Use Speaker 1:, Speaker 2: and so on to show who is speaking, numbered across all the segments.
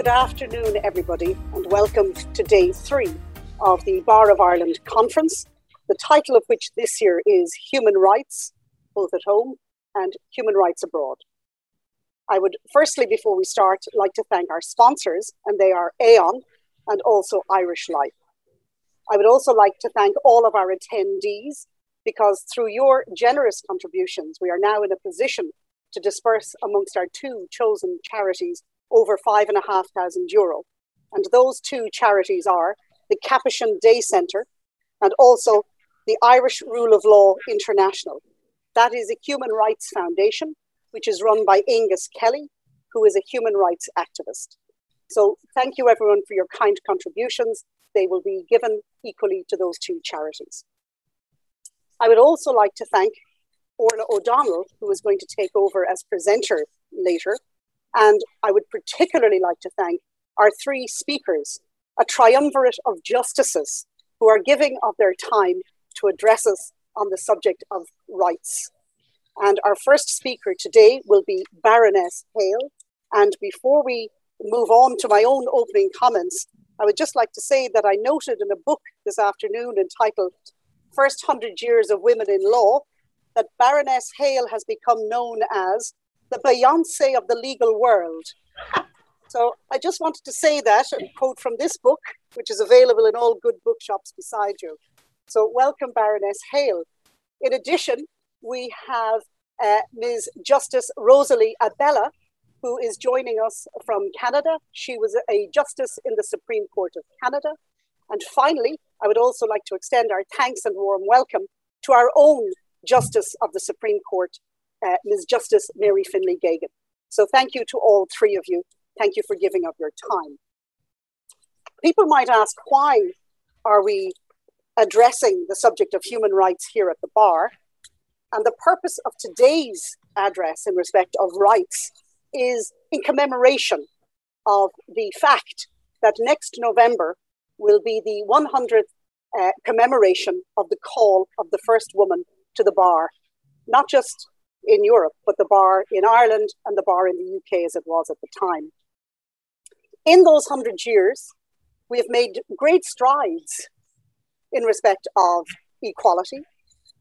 Speaker 1: Good afternoon, everybody, and welcome to day three of the Bar of Ireland conference, the title of which this year is Human Rights, both at home and Human Rights Abroad. I would firstly, before we start, like to thank our sponsors, and they are Aon and also Irish Life. I would also like to thank all of our attendees because through your generous contributions, we are now in a position to disperse amongst our two chosen charities over five and a half thousand euro. And those two charities are the Capuchin Day Centre and also the Irish Rule of Law International. That is a human rights foundation, which is run by Angus Kelly, who is a human rights activist. So thank you everyone for your kind contributions. They will be given equally to those two charities. I would also like to thank Orla O'Donnell, who is going to take over as presenter later. And I would particularly like to thank our three speakers, a triumvirate of justices who are giving of their time to address us on the subject of rights. And our first speaker today will be Baroness Hale. And before we move on to my own opening comments, I would just like to say that I noted in a book this afternoon entitled First Hundred Years of Women in Law that Baroness Hale has become known as the Beyonce of the legal world. So I just wanted to say that and quote from this book, which is available in all good bookshops beside you. So welcome, Baroness Hale. In addition, we have uh, Ms. Justice Rosalie Abella, who is joining us from Canada. She was a justice in the Supreme Court of Canada. And finally, I would also like to extend our thanks and warm welcome to our own Justice of the Supreme Court, uh, Ms. Justice Mary Finlay Geoghegan. So thank you to all three of you. Thank you for giving up your time. People might ask, why are we addressing the subject of human rights here at the bar? And the purpose of today's address in respect of rights is in commemoration of the fact that next November will be the 100th uh, commemoration of the call of the first woman to the bar, not just in Europe, but the bar in Ireland and the bar in the UK as it was at the time. In those 100 years, we have made great strides in respect of equality,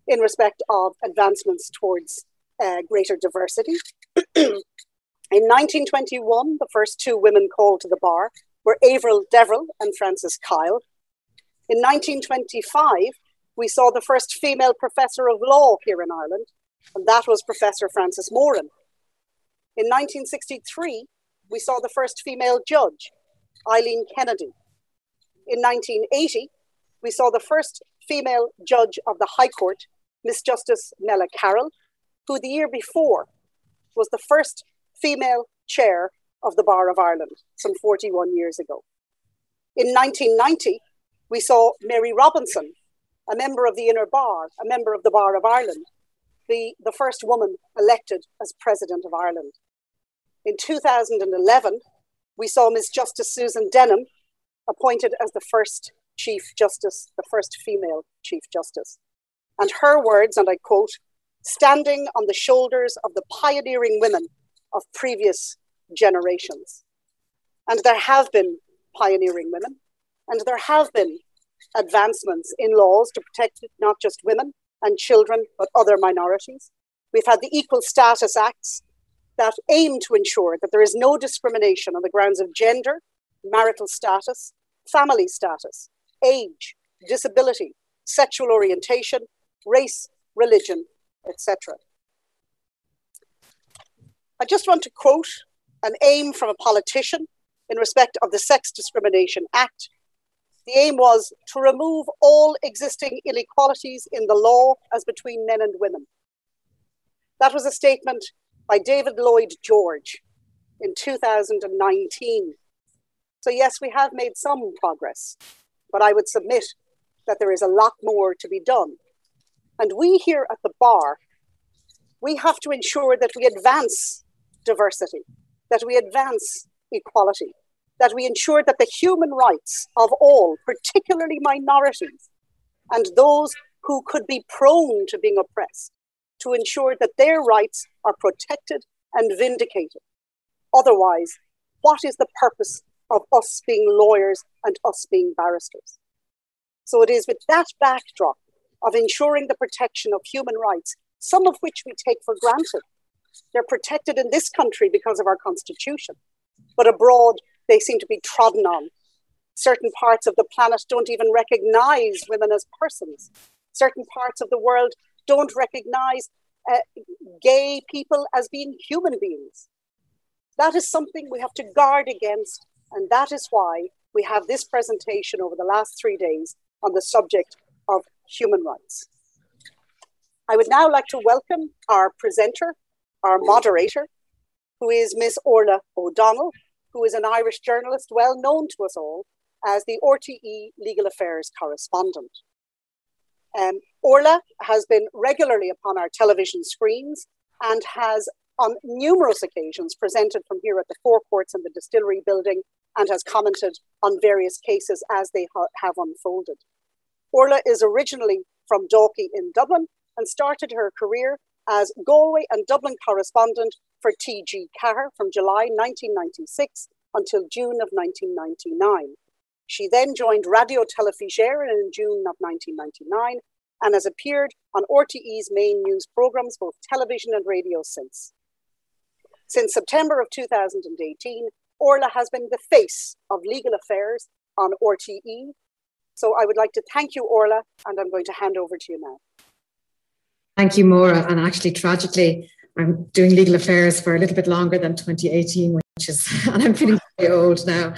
Speaker 1: in respect of advancements towards uh, greater diversity. In 1921, the first two women called to the bar were Averil Deverell and Frances Kyle. In 1925, we saw the first female professor of law here in Ireland, and that was Professor Frances Moran. In 1963, we saw the first female judge, Eileen Kennedy. In 1980, we saw the first female judge of the High Court, Miss Justice Mella Carroll, who the year before was the first female chair of the Bar of Ireland some 41 years ago. In 1990, we saw Mary Robinson, a member of the Inner Bar, a member of the Bar of Ireland, be the first woman elected as President of Ireland. In 2011, we saw Ms. Justice Susan Denham appointed as the first Chief Justice, the first female Chief Justice. And her words, and I quote, standing on the shoulders of the pioneering women of previous generations. And there have been pioneering women, and there have been advancements in laws to protect not just women and children, but other minorities. We've had the Equal Status Acts that aim to ensure that there is no discrimination on the grounds of gender, marital status, family status, age, disability, sexual orientation, race, religion, etc. I just want to quote an aim from a politician in respect of the Sex Discrimination Act. The aim was to remove all existing inequalities in the law as between men and women. That was a statement by David Lloyd George in 2019. So, yes, we have made some progress, but I would submit that there is a lot more to be done. And we here at the bar, we have to ensure that we advance diversity, that we advance equality, that we ensure that the human rights of all, particularly minorities, and those who could be prone to being oppressed, to ensure that their rights are protected and vindicated. Otherwise, what is the purpose of us being lawyers and us being barristers. So it is with that backdrop of ensuring the protection of human rights, some of which we take for granted. They're protected in this country because of our constitution, but abroad they seem to be trodden on. Certain parts of the planet don't even recognize women as persons. Certain parts of the world don't recognize uh, gay people as being human beings. That is something we have to guard against, and that is why we have this presentation over the last three days on the subject of human rights. I would now like to welcome our presenter, our moderator, who is Miss Orla O'Donnell, who is an Irish journalist well known to us all as the RTE Legal Affairs correspondent. Um, Orla has been regularly upon our television screens and has on numerous occasions presented from here at the Four Courts in the Distillery building and has commented on various cases as they ha- have unfolded. Orla is originally from Dalkey in Dublin and started her career as Galway and Dublin correspondent for TG Ceathair from July 1996 until June of 1999. She then joined Raidió Teilifís Éireann in June of 1999 and has appeared on RTE's main news programmes, both television and radio, since. Since September of 2018, Orla has been the face of legal affairs on RTE. So I would like to thank you, Orla, and I'm going to hand over to you now.
Speaker 2: Thank you, Maura. And actually, tragically, I'm doing legal affairs for a little bit longer than 2018, which is, and I'm feeling very old now.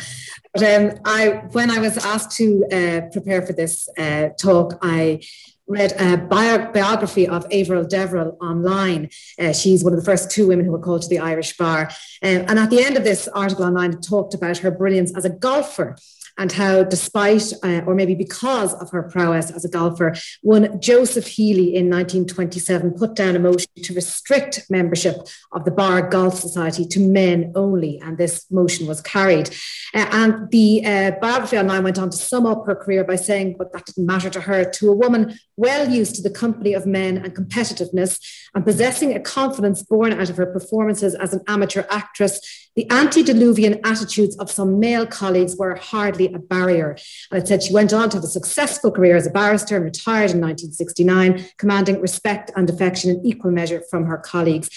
Speaker 2: But um, I, when I was asked to uh, prepare for this uh, talk, I read a bio- biography of Averil Deverell online. Uh, she's one of the first two women who were called to the Irish bar. Uh, and at the end of this article online, it talked about her brilliance as a golfer and how, despite uh, or maybe because of her prowess as a golfer, one Joseph Healy in 1927 put down a motion to restrict membership of the Bar Golf Society to men only, and this motion was carried. Uh, and the uh, biography online went on to sum up her career by saying, but that didn't matter to her, to a woman well used to the company of men and competitiveness, and possessing a confidence born out of her performances as an amateur actress, the antediluvian attitudes of some male colleagues were hardly a barrier. And it said she went on to have a successful career as a barrister and retired in 1969, commanding respect and affection in equal measure from her colleagues.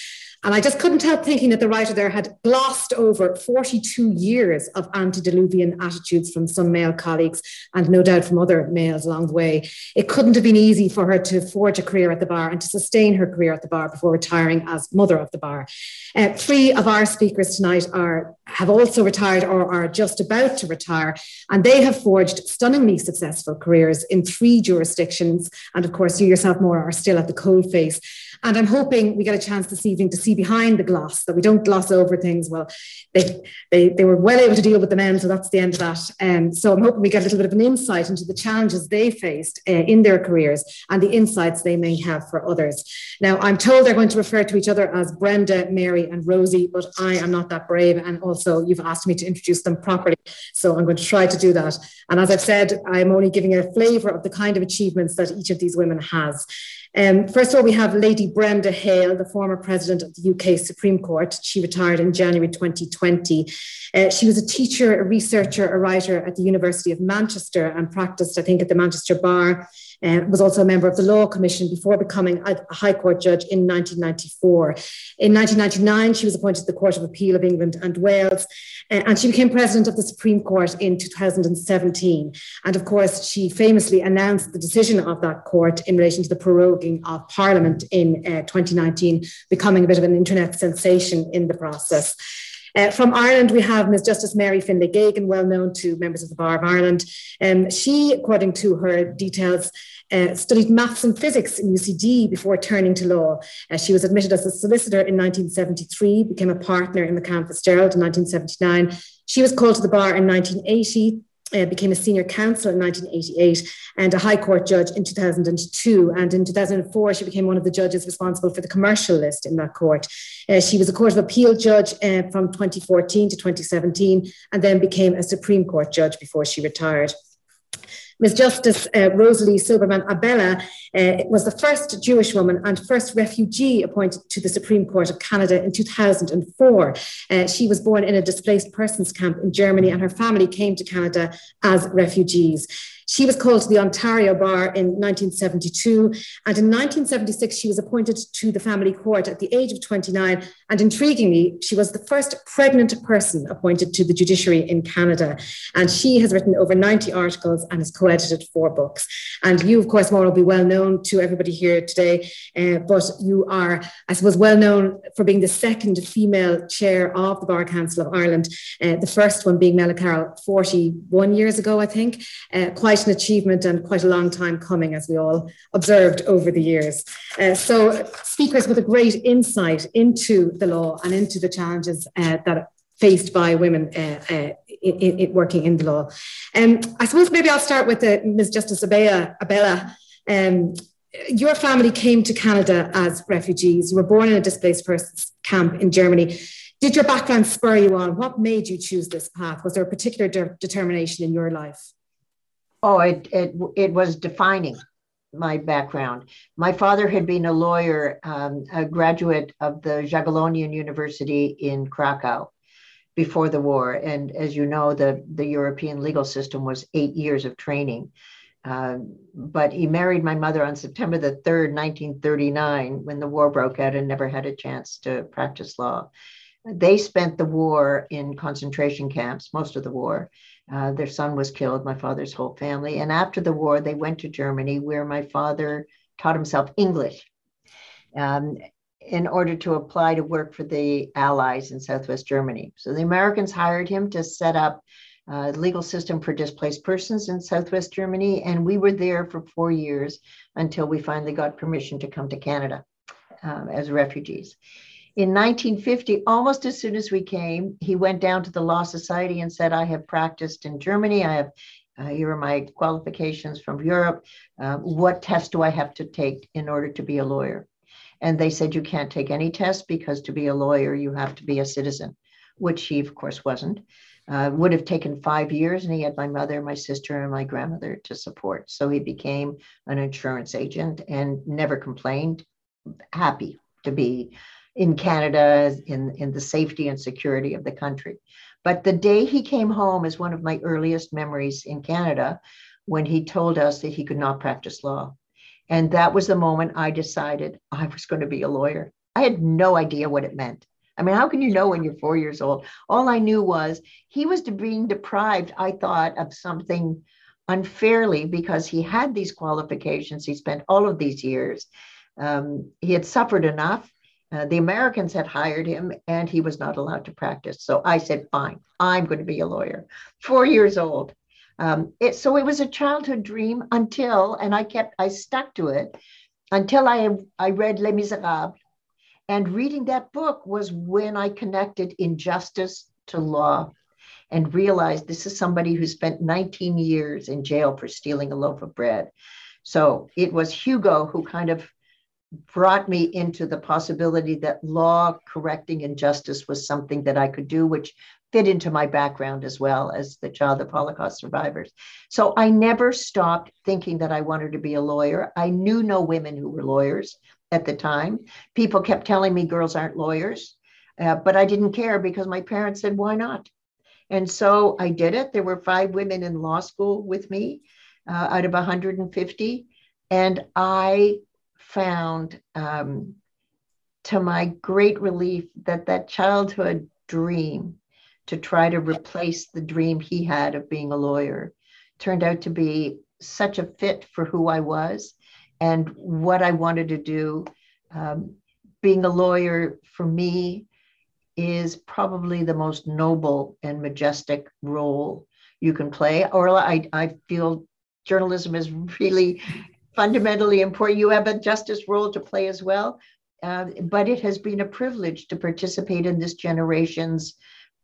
Speaker 2: And I just couldn't help thinking that the writer there had glossed over 42 years of antediluvian attitudes from some male colleagues and no doubt from other males along the way. It couldn't have been easy for her to forge a career at the bar and to sustain her career at the bar before retiring as mother of the bar. Uh, three of our speakers tonight are have also retired or are just about to retire, and they have forged stunningly successful careers in three jurisdictions. And of course, you yourself, Maura, are still at the coalface. And I'm hoping we get a chance this evening to see behind the gloss, that we don't gloss over things. Well, they, they, they were well able to deal with the men, so that's the end of that. Um, so I'm hoping we get a little bit of an insight into the challenges they faced uh, in their careers and the insights they may have for others. Now, I'm told they're going to refer to each other as Brenda, Mary, and Rosie, but I am not that brave. And also, you've asked me to introduce them properly. So I'm going to try to do that. And as I've said, I'm only giving a flavour of the kind of achievements that each of these women has. Um, first of all, we have Lady Brenda Hale, the former president of the UK Supreme Court. She retired in January 2020. Uh, she was a teacher, a researcher, a writer at the University of Manchester and practiced, I think, at the Manchester Bar uh, was also a member of the Law Commission before becoming a High Court judge in 1994. In 1999, she was appointed to the Court of Appeal of England and Wales, and she became president of the Supreme Court in 2017. And of course, she famously announced the decision of that court in relation to the proroguing of Parliament in uh, 2019, becoming a bit of an internet sensation in the process. Uh, from Ireland, we have Ms. Justice Mary Finlay Geoghegan, well known to members of the Bar of Ireland. Um, she, according to her details, uh, studied maths and physics in UCD before turning to law. Uh, she was admitted as a solicitor in 1973, became a partner in McCann Fitzgerald in 1979. She was called to the bar in 1980 uh, became a senior counsel in 1988 and a High Court judge in 2002. And in 2004, she became one of the judges responsible for the commercial list in that court. Uh, she was a Court of Appeal judge uh, from 2014 to 2017 and then became a Supreme Court judge before she retired. Ms. Justice uh, Rosalie Silberman Abella uh, was the first Jewish woman and first refugee appointed to the Supreme Court of Canada in 2004. Uh, she was born in a displaced persons camp in Germany, and her family came to Canada as refugees. She was called to the Ontario Bar in 1972, and in 1976 she was appointed to the family court at the age of 29. And intriguingly, she was the first pregnant person appointed to the judiciary in Canada. And she has written over 90 articles and has co-edited four books. And you, of course, Maura, will be well known to everybody here today, uh, but you are, I suppose, well known for being the second female chair of the Bar Council of Ireland. Uh, the first one being Mella Carroll 41 years ago, I think. Uh, quite quite an achievement and quite a long time coming, as we all observed over the years. Uh, so, speakers with a great insight into the law and into the challenges uh, that faced by women uh, uh in, in working in the law. Um, I suppose maybe I'll start with uh, Ms. Justice Abella. Abella. Um, your family came to Canada as refugees. You were born in a displaced persons camp in Germany. Did your background spur you on? What made you choose this path? Was there a particular de- determination in your life?
Speaker 3: Oh, it, it, it was defining my background. My father had been a lawyer, um, a graduate of the Jagiellonian University in Krakow before the war. And as you know, the, the European legal system was eight years of training. Uh, but he married my mother on September the 3rd, 1939, when the war broke out and never had a chance to practice law. They spent the war in concentration camps, most of the war. Uh, their son was killed, my father's whole family. And after the war, they went to Germany, where my father taught himself English um, in order to apply to work for the Allies in Southwest Germany. So the Americans hired him to set up a legal system for displaced persons in Southwest Germany. And we were there for four years until we finally got permission to come to Canada um, as refugees. In 1950, almost as soon as we came, he went down to the Law Society and said, I have practiced in Germany. I have, uh, here are my qualifications from Europe. Uh, what test do I have to take in order to be a lawyer? And they said, You can't take any test because to be a lawyer, you have to be a citizen, which he, of course, wasn't. Uh, would have taken five years, and he had my mother, my sister, and my grandmother to support. So he became an insurance agent and never complained, happy to be in Canada, in, in the safety and security of the country. But the day he came home is one of my earliest memories in Canada when he told us that he could not practice law. And that was the moment I decided I was going to be a lawyer. I had no idea what it meant. I mean, how can you know when you're four years old? All I knew was he was being deprived, I thought, of something unfairly because he had these qualifications. He spent all of these years. Um, he had suffered enough. Uh, the Americans had hired him and he was not allowed to practice. So I said, fine, I'm going to be a lawyer. Four years old. Um, it, so it was a childhood dream until, and I kept, I stuck to it until I, I read Les Miserables. And reading that book was when I connected injustice to law and realized this is somebody who spent 19 years in jail for stealing a loaf of bread. So it was Hugo who kind of brought me into the possibility that law correcting injustice was something that I could do, which fit into my background as well as the child of Holocaust survivors. So I never stopped thinking that I wanted to be a lawyer. I knew no women who were lawyers at the time. People kept telling me girls aren't lawyers, uh, but I didn't care because my parents said, why not? And so I did it. There were five women in law school with me uh, out of 150. And I found, um, to my great relief, that that childhood dream to try to replace the dream he had of being a lawyer turned out to be such a fit for who I was and what I wanted to do. Um, being a lawyer for me is probably the most noble and majestic role you can play. Or I, I feel journalism is really fundamentally important. You have a justice role to play as well. Uh, but it has been a privilege to participate in this generation's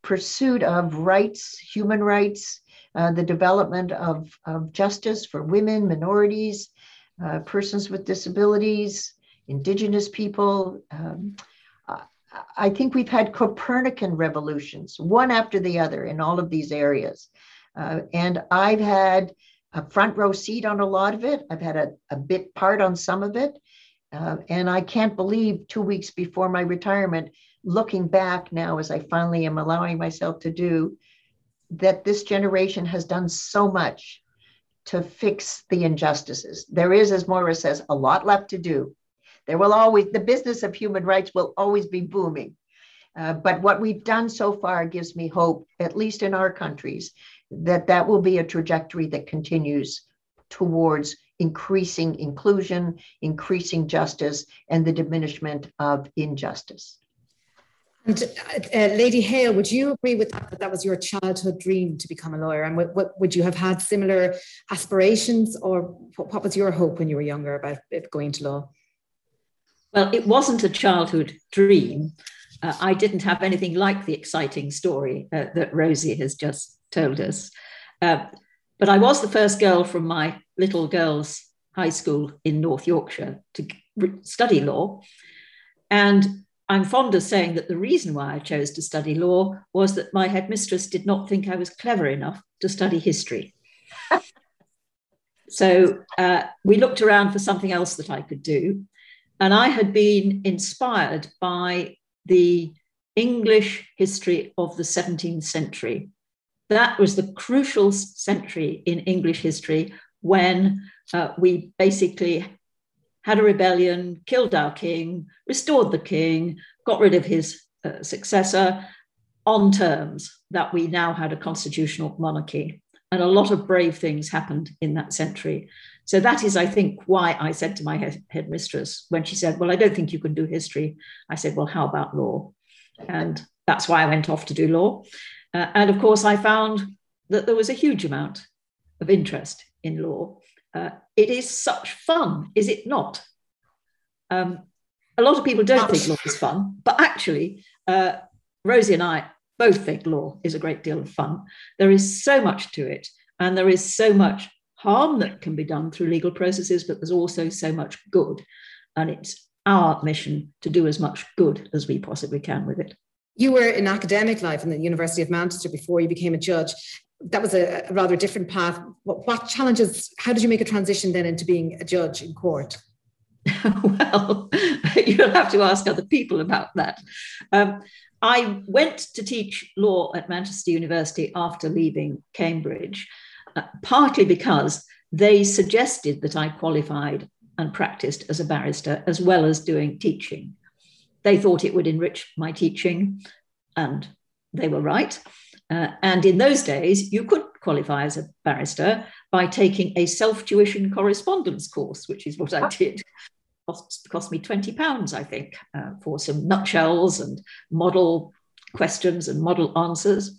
Speaker 3: pursuit of rights, human rights, uh, the development of, of justice for women, minorities, uh, persons with disabilities, indigenous people. Um, I think we've had Copernican revolutions, one after the other, in all of these areas. Uh, and I've had a front row seat on a lot of it. I've had a, a bit part on some of it. Uh, and I can't believe two weeks before my retirement, looking back now as I finally am allowing myself to do, that this generation has done so much to fix the injustices. There is, as Maura says, a lot left to do. There will always, the business of human rights will always be booming. Uh, but what we've done so far gives me hope, at least in our countries, that that will be a trajectory that continues towards increasing inclusion, increasing justice, and the diminishment of injustice.
Speaker 2: And uh, uh, Lady Hale, would you agree with that? That that was your childhood dream to become a lawyer, and what, what, would you have had similar aspirations, or what, what was your hope when you were younger about going to law?
Speaker 4: Well, it wasn't a childhood dream. Uh, I didn't have anything like the exciting story uh, that Rosie has just told us. Uh, but I was the first girl from my little girls' high school in North Yorkshire to study law. And I'm fond of saying that the reason why I chose to study law was that my headmistress did not think I was clever enough to study history. so uh, we looked around for something else that I could do. And I had been inspired by the English history of the 17th century. That was the crucial century in English history when uh, we basically had a rebellion, killed our king, restored the king, got rid of his uh, successor on terms that we now had a constitutional monarchy. And a lot of brave things happened in that century. So that is, I think, why I said to my head, headmistress when she said, Well, I don't think you can do history. I said, Well, how about law? And that's why I went off to do law. Uh, and of course, I found that there was a huge amount of interest in law. Uh, it is such fun, is it not? Um, a lot of people don't think law is fun, but actually, uh, Rosie and I both think law is a great deal of fun. There is so much to it, and there is so much harm that can be done through legal processes, but there's also so much good. And it's our mission to do as much good as we possibly can with it.
Speaker 2: You were in academic life in the University of Manchester before you became a judge that was a, a rather different path. What, what, challenges, how did you make a transition then into being a judge in court?
Speaker 4: well, you'll have to ask other people about that. Um, I went to teach law at Manchester University after leaving Cambridge, uh, partly because they suggested that I qualified and practiced as a barrister as well as doing teaching. They thought it would enrich my teaching, and they were right. Uh, and in those days, you could qualify as a barrister by taking a self tuition correspondence course, which is what I did. Cost, cost me 20 pounds, I think, uh, for some nutshells and model questions and model answers.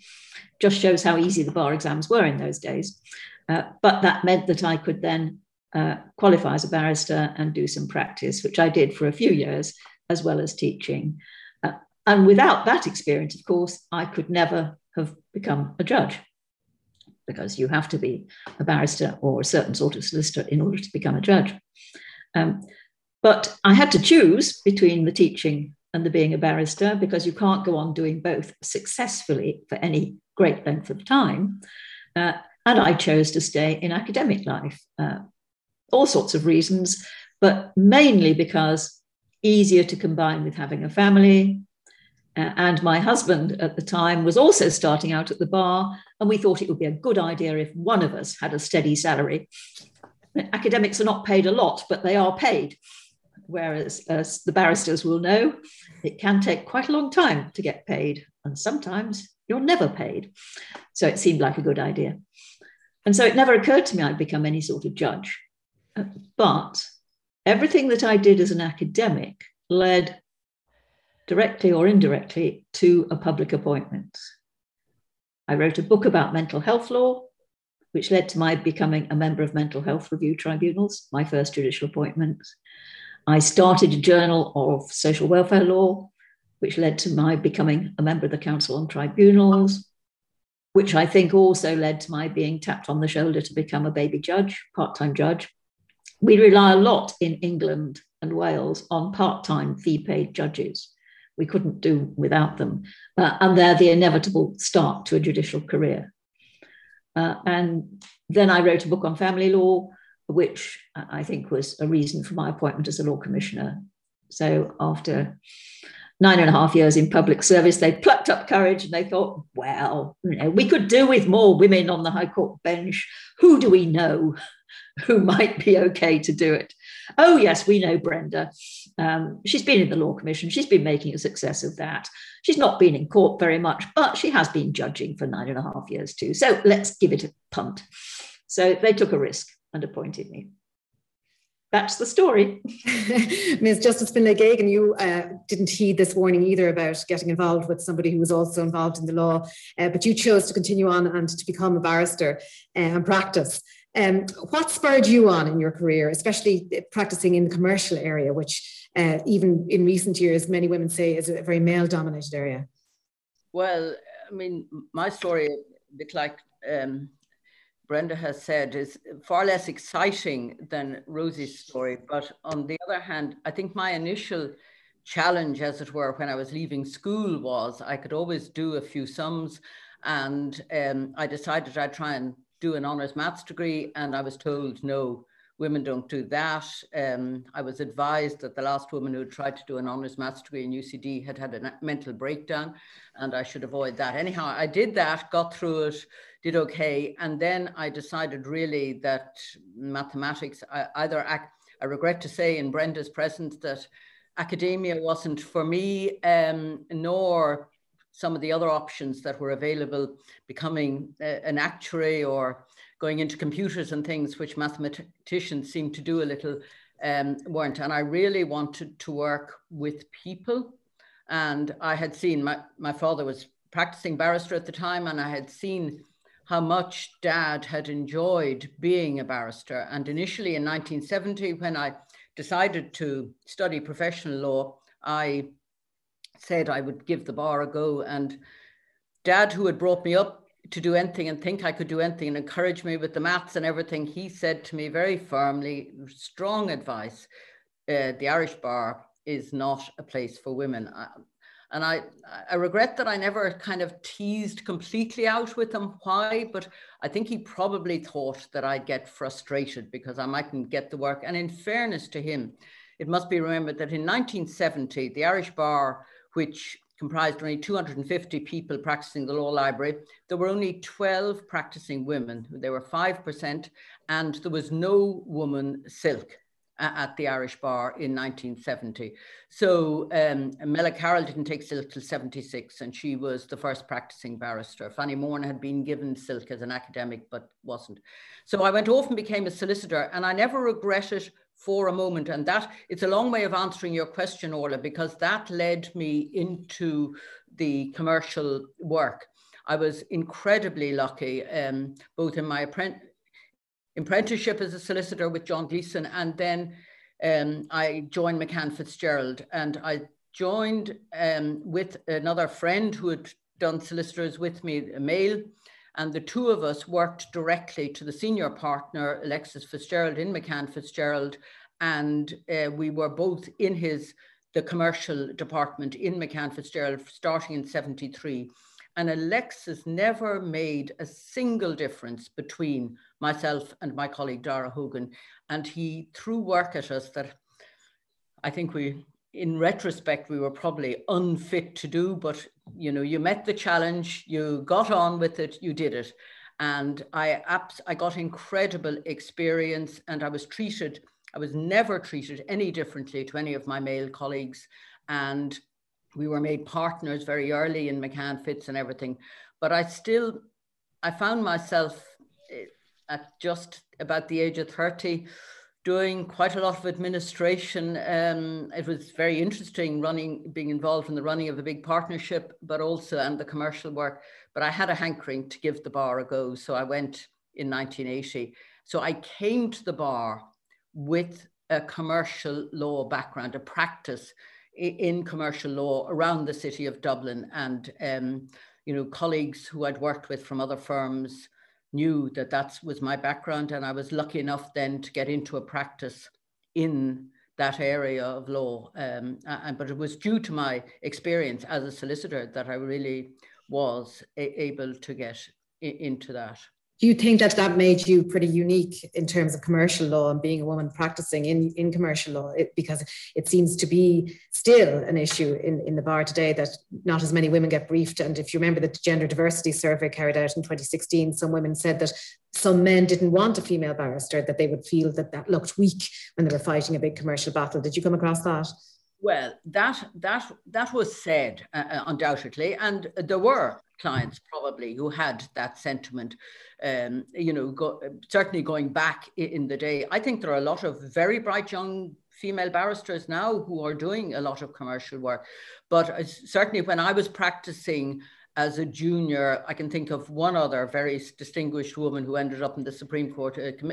Speaker 4: Just shows how easy the bar exams were in those days. Uh, but that meant that I could then uh, qualify as a barrister and do some practice, which I did for a few years, as well as teaching. Uh, and without that experience, of course, I could never have become a judge because you have to be a barrister or a certain sort of solicitor in order to become a judge. Um, but I had to choose between the teaching and the being a barrister because you can't go on doing both successfully for any great length of time. Uh, and I chose to stay in academic life. Uh, all sorts of reasons, but mainly because easier to combine with having a family, uh, and my husband at the time was also starting out at the bar, and we thought it would be a good idea if one of us had a steady salary. Academics are not paid a lot, but they are paid. Whereas, as the barristers will know, it can take quite a long time to get paid, and sometimes you're never paid. So it seemed like a good idea. And so it never occurred to me I'd become any sort of judge. Uh, but everything that I did as an academic led directly or indirectly, to a public appointment. I wrote a book about mental health law, which led to my becoming a member of mental health review tribunals, my first judicial appointment. I started a journal of social welfare law, which led to my becoming a member of the Council on Tribunals, which I think also led to my being tapped on the shoulder to become a baby judge, part time judge. We rely a lot in England and Wales on part time fee paid judges we couldn't do without them. Uh, and they're the inevitable start to a judicial career. Uh, and then I wrote a book on family law, which I think was a reason for my appointment as a law commissioner. So after nine and a half years in public service, they plucked up courage and they thought, well, you know, we could do with more women on the High Court bench. Who do we know who might be okay to do it? Oh, yes, we know Brenda. Um, she's been in the Law Commission. She's been making a success of that. She's not been in court very much, but she has been judging for nine and a half years too. So let's give it a punt. So they took a risk and appointed me. That's the story.
Speaker 2: Ms. Justice Finlay Geoghegan, you uh, didn't heed this warning either about getting involved with somebody who was also involved in the law, uh, but you chose to continue on and to become a barrister uh, and practice. Um, what spurred you on in your career, especially practicing in the commercial area, which uh, even in recent years, many women say is a very male dominated area?
Speaker 5: Well, I mean, my story, a like um, Brenda has said, is far less exciting than Rosie's story. But on the other hand, I think my initial challenge, as it were, when I was leaving school was I could always do a few sums. And um, I decided I'd try and do an honours maths degree, and I was told no, women don't do that. Um, I was advised that the last woman who tried to do an honours maths degree in UCD had had a mental breakdown, and I should avoid that. Anyhow, I did that, got through it, did okay, and then I decided really that mathematics, I, either I regret to say in Brenda's presence that academia wasn't for me, um, nor some of the other options that were available, becoming a, an actuary or going into computers and things, which mathematicians seem to do a little, um, weren't. And I really wanted to work with people. And I had seen my, my father was practicing barrister at the time, and I had seen how much dad had enjoyed being a barrister. And initially in 1970, when I decided to study professional law, I said I would give the bar a go. And dad, who had brought me up to do anything and think I could do anything and encourage me with the maths and everything, he said to me very firmly, strong advice, uh, the Irish bar is not a place for women. And I, I regret that I never kind of teased completely out with him why, but I think he probably thought that I'd get frustrated because I mightn't get the work. And in fairness to him, it must be remembered that in 1970, the Irish bar which comprised only 250 people practicing the law library. There were only 12 practicing women. There were 5%, and there was no woman silk at the Irish bar in 1970. So um, Mella Carroll didn't take silk till 76, and she was the first practicing barrister. Fanny Moran had been given silk as an academic, but wasn't. So I went off and became a solicitor, and I never regretted for a moment. And that it's a long way of answering your question, Orla, because that led me into the commercial work. I was incredibly lucky, um, both in my apprenticeship as a solicitor with John Gleeson, and then um, I joined McCann Fitzgerald. And I joined um, with another friend who had done solicitors with me, a male, and the two of us worked directly to the senior partner, Alexis Fitzgerald in McCann Fitzgerald. And uh, we were both in his, the commercial department in McCann Fitzgerald starting in 73. And Alexis never made a single difference between myself and my colleague Dara Hogan. And he threw work at us that I think we, in retrospect, we were probably unfit to do, but you know, you met the challenge, you got on with it, you did it. And I, abs- I got incredible experience and I was treated, I was never treated any differently to any of my male colleagues. And we were made partners very early in McCann Fitz and everything. But I still, I found myself eh, at just about the age of 30 doing quite a lot of administration. Um, it was very interesting running, being involved in the running of a big partnership, but also and the commercial work. But I had a hankering to give the bar a go, so I went in 1980. So I came to the bar with a commercial law background, a practice in commercial law around the city of Dublin, and um, you know colleagues who I'd worked with from other firms knew that that was my background, and I was lucky enough then to get into a practice in that area of law. Um, and, but it was due to my experience as a solicitor that I really was able to get into that.
Speaker 2: Do you think that that made you pretty unique in terms of commercial law and being a woman practicing in, in commercial law? It, because it seems to be still an issue in, in the bar today that not as many women get briefed. And if you remember the gender diversity survey carried out in 2016, some women said that some men didn't want a female barrister, that they would feel that that looked weak when they were fighting a big commercial battle. Did you come across that?
Speaker 5: Well, that that that was said uh, uh undoubtedly, and there were clients probably who had that sentiment. Um, you know, go, certainly going back in the day, I think there are a lot of very bright young female barristers now who are doing a lot of commercial work. But uh, certainly when I was practicing as a junior, I can think of one other very distinguished woman who ended up in the Supreme Court, uh,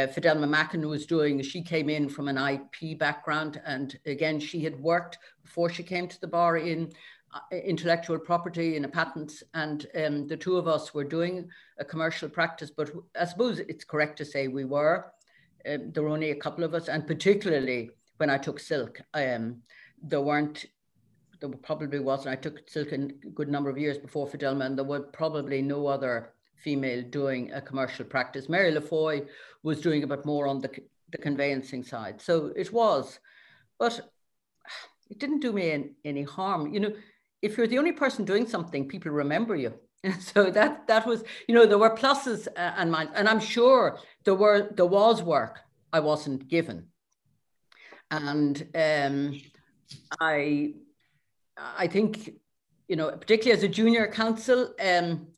Speaker 5: uh, Fidelma Macken was doing, she came in from an IP background. And again, she had worked before she came to the bar in uh, intellectual property in a patent. And um, the two of us were doing a commercial practice, but I suppose it's correct to say we were. Um, there were only a couple of us, and particularly when I took Silk, um, there weren't there probably was, and I took Silk a good number of years before Fidelma, and there were probably no other female doing a commercial practice. Mary Laffoy was doing a bit more on the, the conveyancing side. So it was, but it didn't do me any, any harm. You know, if you're the only person doing something, people remember you. so that that was, you know, there were pluses uh, and and I'm sure there were there was work I wasn't given, and um, I I think, you know, particularly as a junior counsel, um,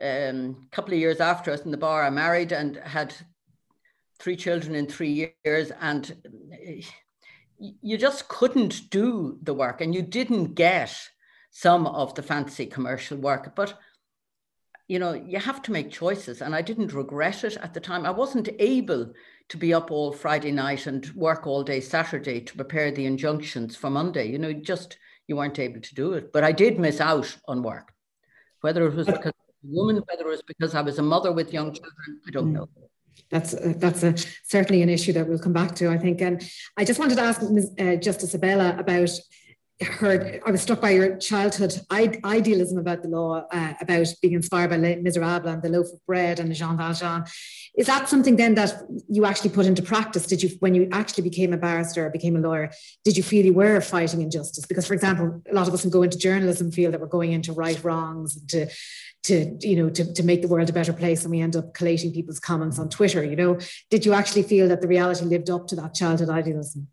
Speaker 5: um, a couple of years after us in the bar, I married and had three children in three years, and you just couldn't do the work, and you didn't get some of the fancy commercial work, but you know, you have to make choices. And I didn't regret it at the time. I wasn't able to be up all Friday night and work all day Saturday to prepare the injunctions for Monday. You know, just you weren't able to do it. But I did miss out on work, whether it was because I was a woman, whether it was because I was a mother with young children, I don't know.
Speaker 2: That's uh, that's a, certainly an issue that we'll come back to, I think. And I just wanted to ask Ms., uh, Justice Abella about her I was struck by your childhood idealism about the law, uh, about being inspired by Les Miserables and the loaf of bread and Jean Valjean. Is that something then that you actually put into practice? Did you, when you actually became a barrister or became a lawyer, did you feel you were fighting injustice? Because, for example, a lot of us who go into journalism feel that we're going into right wrongs to to you know to, to make the world a better place and we end up collating people's comments on twitter you know did you actually feel that the reality lived up to that childhood idealism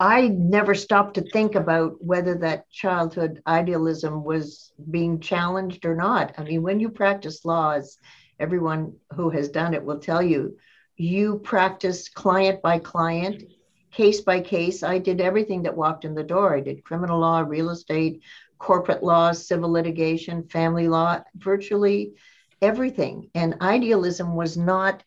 Speaker 3: I never stopped to think about whether that childhood idealism was being challenged or not. I mean, when you practice laws, everyone who has done it will tell you, you practice client by client, case by case. I did everything that walked in the door. I did criminal law, real estate, corporate law, civil litigation, family law, virtually everything. And idealism was not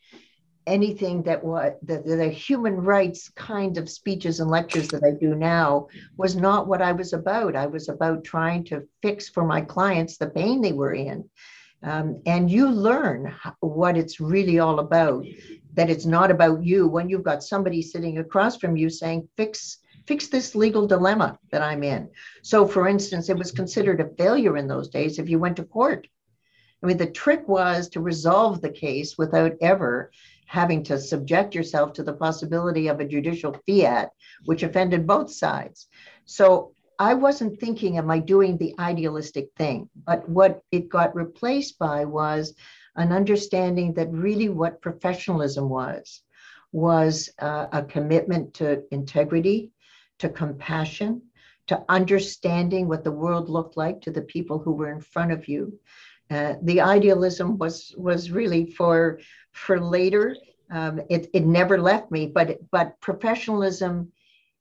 Speaker 3: anything that was the, the human rights kind of speeches and lectures that I do now was not what I was about. I was about trying to fix for my clients the pain they were in. Um, and you learn what it's really all about, that it's not about you when you've got somebody sitting across from you saying, fix fix this legal dilemma that I'm in. So, for instance, it was considered a failure in those days if you went to court. I mean, the trick was to resolve the case without ever having to subject yourself to the possibility of a judicial fiat, which offended both sides. So I wasn't thinking, am I doing the idealistic thing? But what it got replaced by was an understanding that really what professionalism was was uh, a commitment to integrity, to compassion, to understanding what the world looked like to the people who were in front of you. Uh, the idealism was was really for for later. Um, it, it never left me, but but professionalism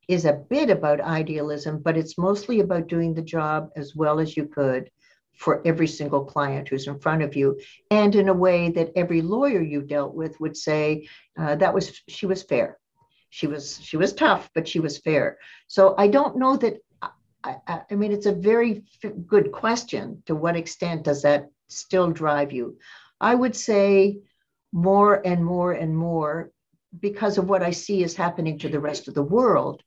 Speaker 3: is a bit about idealism, but it's mostly about doing the job as well as you could for every single client who's in front of you, and in a way that every lawyer you dealt with would say uh, that was she was fair, she was she was tough, but she was fair. So I don't know that. I, I mean, it's a very good question. To what extent does that still drive you? I would say more and more and more because of what I see is happening to the rest of the world.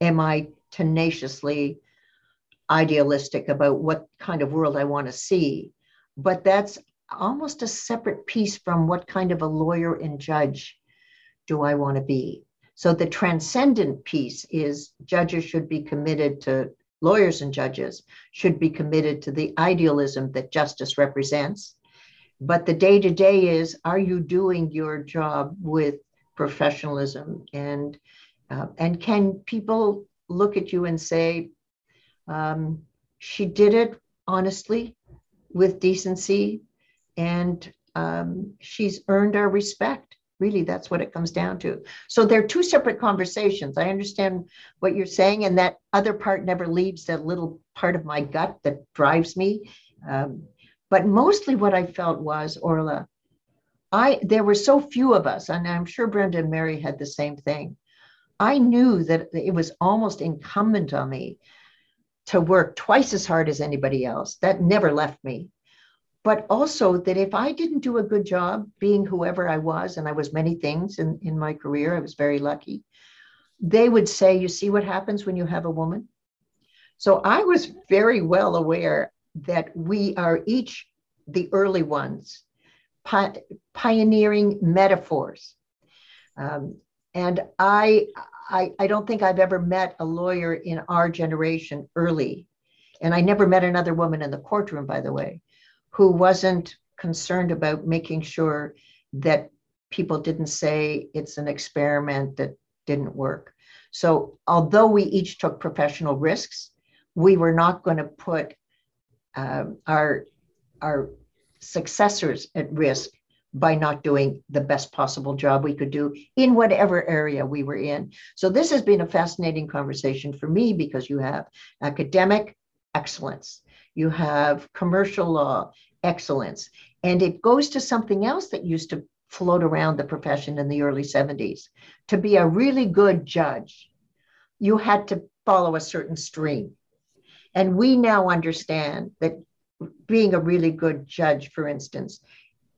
Speaker 3: Am I tenaciously idealistic about what kind of world I want to see? But that's almost a separate piece from what kind of a lawyer and judge do I want to be. So the transcendent piece is judges should be committed to lawyers and judges should be committed to the idealism that justice represents. But the day to day is are you doing your job with professionalism and uh, and can people look at you and say um, she did it honestly with decency and um, she's earned our respect Really, that's what it comes down to. So they're two separate conversations. I understand what you're saying, and that other part never leaves that little part of my gut that drives me. Um, but mostly what I felt was, Orla, I there were so few of us, and I'm sure Brenda and Mary had the same thing. I knew that it was almost incumbent on me to work twice as hard as anybody else. That never left me but also that if I didn't do a good job being whoever I was, and I was many things in, in my career, I was very lucky, they would say, You see what happens when you have a woman? So I was very well aware that we are each the early ones, pi- pioneering metaphors. Um, and I, I, I don't think I've ever met a lawyer in our generation early. And I never met another woman in the courtroom, by the way who wasn't concerned about making sure that people didn't say it's an experiment that didn't work. So, although we each took professional risks, we were not going to put uh, our, our successors at risk by not doing the best possible job we could do in whatever area we were in. So, this has been a fascinating conversation for me because you have academic excellence, you have commercial law, excellence. And it goes to something else that used to float around the profession in the early 70s. To be a really good judge, you had to follow a certain stream. And we now understand that being a really good judge, for instance,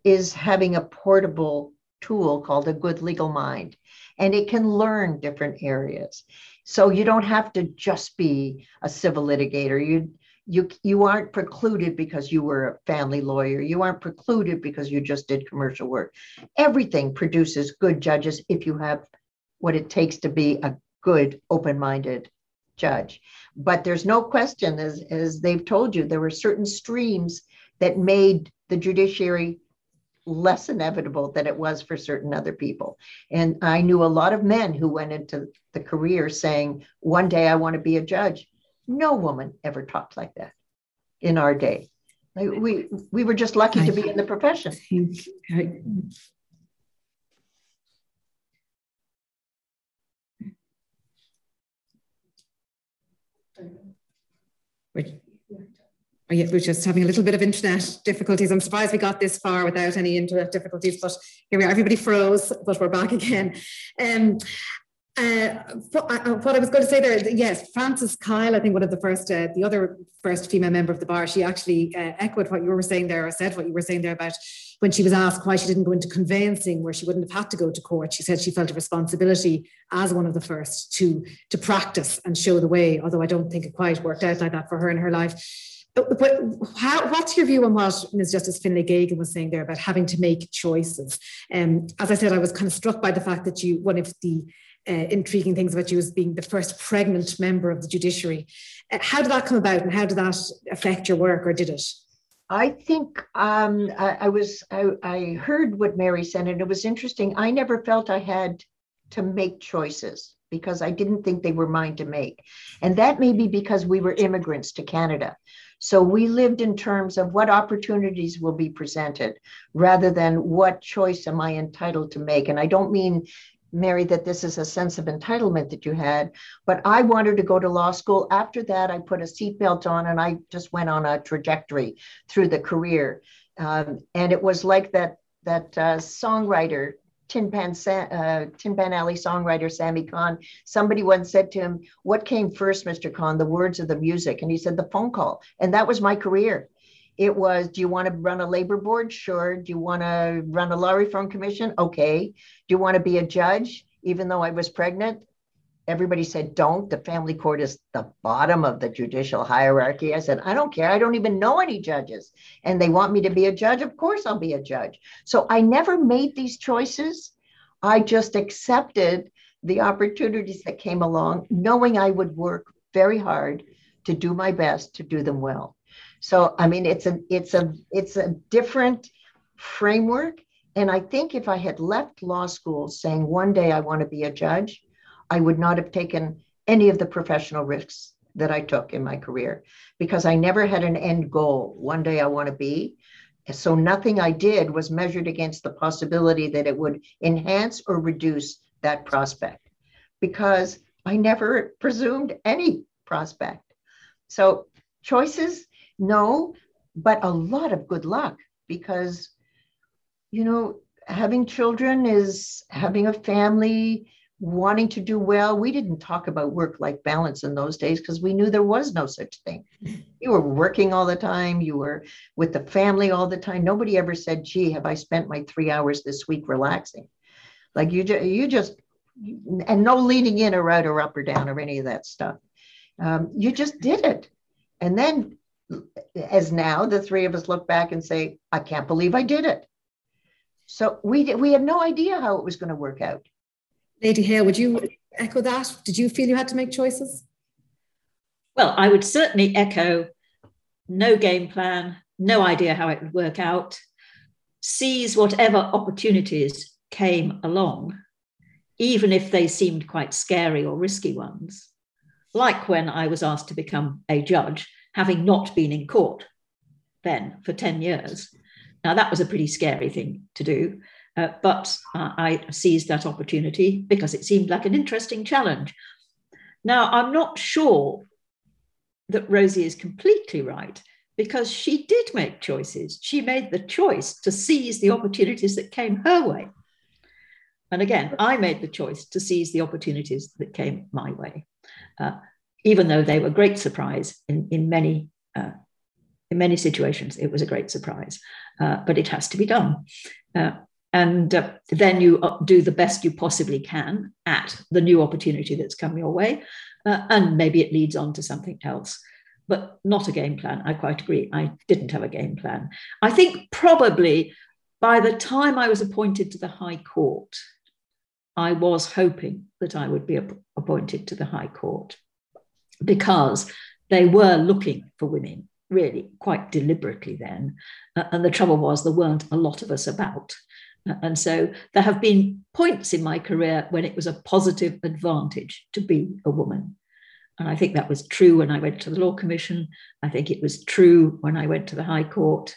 Speaker 3: is having a portable tool called a good legal mind. And it can learn different areas. So you don't have to just be a civil litigator. You you you aren't precluded because you were a family lawyer you aren't precluded because you just did commercial work everything produces good judges if you have what it takes to be a good open-minded judge but there's no question as, as they've told you there were certain streams that made the judiciary less inevitable than it was for certain other people and i knew a lot of men who went into the career saying one day i want to be a judge no woman ever talked like that in our day. We, we were just lucky to be in the profession.
Speaker 2: We're, just having a little bit of internet difficulties. I'm surprised we got this far without any internet difficulties, but here we are. Everybody froze, but we're back again. Um, uh, uh, what I was going to say there, yes, Frances Kyle, I think one of the first, uh, the other first female member of the bar, she actually uh, echoed what you were saying there, or said what you were saying there about when she was asked why she didn't go into conveyancing, where she wouldn't have had to go to court. She said she felt a responsibility as one of the first to to practice and show the way. Although I don't think it quite worked out like that for her in her life. But, how, what's your view on what Ms. Justice Finlay Geoghegan was saying there about having to make choices? Um, as I said, I was kind of struck by the fact that you, one of the uh, intriguing things about you as being the first pregnant member of the judiciary. Uh, how did that come about, and how did that affect your work, or did it?
Speaker 3: I think um, I, I, was I, I heard what Mary said, and it was interesting. I never felt I had to make choices because I didn't think they were mine to make, and that may be because we were immigrants to Canada. So we lived in terms of what opportunities will be presented rather than what choice am I entitled to make. And I don't mean Mary, that this is a sense of entitlement that you had. But I wanted to go to law school. After that, I put a seatbelt on and I just went on a trajectory through the career. Um, and it was like that that uh, songwriter, Tin Pan, uh, Tin Pan Alley songwriter Sammy Cahn, Somebody once said to him, "What came first, Mr. Cahn, the words or the music?" And he said, "The phone call." And that was my career. It was, do you want to run a labor board? Sure. Do you want to run a law reform commission? Okay. Do you want to be a judge, even though I was pregnant? Everybody said, don't. The family court is the bottom of the judicial hierarchy. I said, I don't care. I don't even know any judges. And they want me to be a judge. Of course, I'll be a judge. So I never made these choices. I just accepted the opportunities that came along, knowing I would work very hard to do my best to do them well. So I mean, it's a it's a it's a different framework. And I think if I had left law school saying one day I want to be a judge, I would not have taken any of the professional risks that I took in my career because I never had an end goal. One day I want to be. So nothing I did was measured against the possibility that it would enhance or reduce that prospect because I never presumed any prospect. So choices, no, but a lot of good luck because, you know, having children is having a family, wanting to do well. We didn't talk about work life balance in those days because we knew there was no such thing. You were working all the time, you were with the family all the time. Nobody ever said, gee, have I spent my three hours this week relaxing? Like you, ju- you just, and no leaning in or out or up or down or any of that stuff. Um, you just did it. And then, as now, the three of us look back and say, I can't believe I did it. So we, we had no idea how it was going to work out
Speaker 2: Lady Hale, would you echo that? Did you feel you had to make choices?
Speaker 4: Well, I would certainly echo no game plan, no idea how it would work out, seize whatever opportunities came along, even if they seemed quite scary or risky ones. Like when I was asked to become a judge, having not been in court then for 10 years. Now, that was a pretty scary thing to do. Uh, but uh, I seized that opportunity because it seemed like an interesting challenge. Now, I'm not sure that Rosie is completely right because she did make choices. She made the choice to seize the opportunities that came her way. And again, I made the choice to seize the opportunities that came my way, uh, even though they were great surprise in, in many uh, in many situations. It was a great surprise, uh, but it has to be done. And uh, then you uh, do the best you possibly can at the new opportunity that's come your way uh, and maybe it leads on to something else. But not a game plan i quite agree. I didn't have a game plan. I think probably by the time i was appointed to the high court i was hoping that i would be appointed to the high court because they were looking for women really quite deliberately then. Uh, and the trouble was there weren't a lot of us about and so there have been points in my career when it was a positive advantage to be a woman. And I think that was true when I went to the Law Commission. I think it was true when I went to the High Court,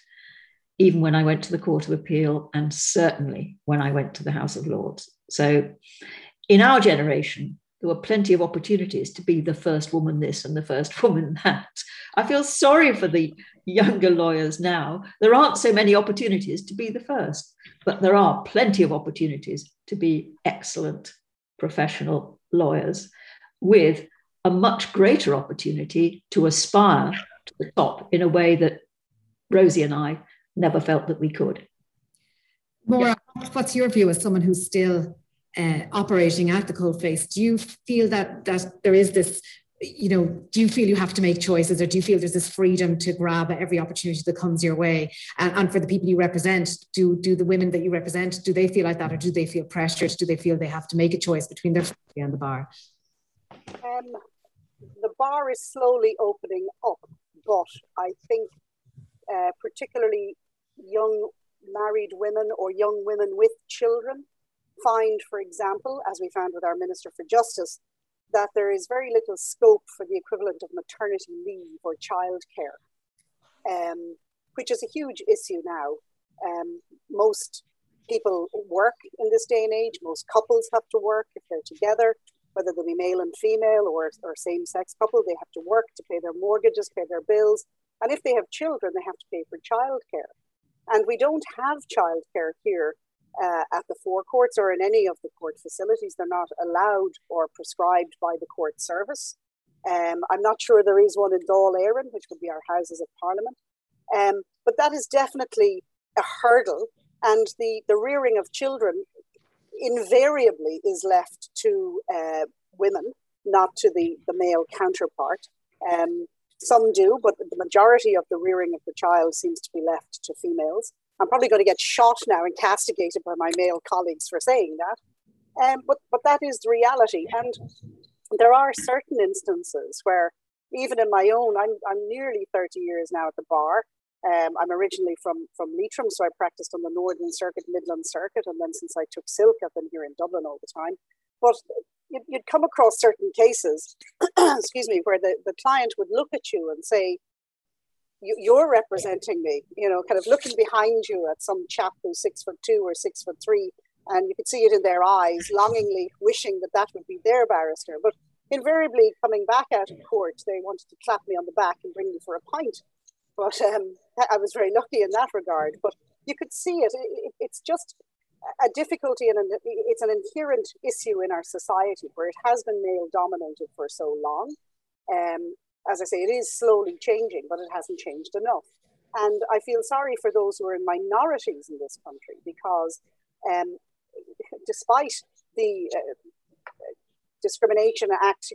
Speaker 4: even when I went to the Court of Appeal, and certainly when I went to the House of Lords. So in our generation, there were plenty of opportunities to be the first woman this and the first woman that. I feel sorry for the younger lawyers now. There aren't so many opportunities to be the first, but there are plenty of opportunities to be excellent professional lawyers with a much greater opportunity to aspire to the top in a way that Rosie and I never felt that we could.
Speaker 2: Maura, yeah. what's your view as someone who's still uh, operating at the coalface, do you feel that that there is this you know, do you feel you have to make choices or do you feel there's this freedom to grab every opportunity that comes your way? And, and, for the people you represent, do, do the women that you represent, do they feel like that or do they feel pressured? Do they feel they have to make a choice between their family and the bar?
Speaker 1: Um, the bar is slowly opening up, but I think uh, particularly young married women or young women with children find, for example, as we found with our Minister for Justice, that there is very little scope for the equivalent of maternity leave or childcare, um, which is a huge issue now. Um, most people work in this day and age. Most couples have to work if they're together, whether they be male and female or, or same sex couple. They have to work to pay their mortgages, pay their bills. And if they have children, they have to pay for childcare. And we don't have childcare here uh, at the four courts or in any of the court facilities. They're not allowed or prescribed by the court service. Um, I'm not sure there is one in Dáil Éireann, which would be our Houses of Parliament. Um, but that is definitely a hurdle. And the, the rearing of children invariably is left to uh, women, not to the, the male counterpart. Um, some do, but the majority of the rearing of the child seems to be left to females. I'm probably going to get shot now and castigated by my male colleagues for saying that. Um, but, but that is the reality. And there are certain instances where, even in my own, I'm, I'm nearly 30 years now at the bar. Um, I'm originally from, from Leitrim, so I practiced on the Northern Circuit, Midland Circuit. And then since I took silk, I've been here in Dublin all the time. But you'd, you'd come across certain cases, excuse me, where the, the client would look at you and say, you're representing me, you know, kind of looking behind you at some chap who's six foot two or six foot three, and you could see it in their eyes, longingly wishing that that would be their barrister. But invariably, coming back out of court, they wanted to clap me on the back and bring me for a pint. But um, I was very lucky in that regard. But you could see it. it it's just a difficulty and it's an inherent issue in our society where it has been male dominated for so long. Um, as I say, it is slowly changing, but it hasn't changed enough. And I feel sorry for those who are in minorities in this country because um, despite the uh, discrimination act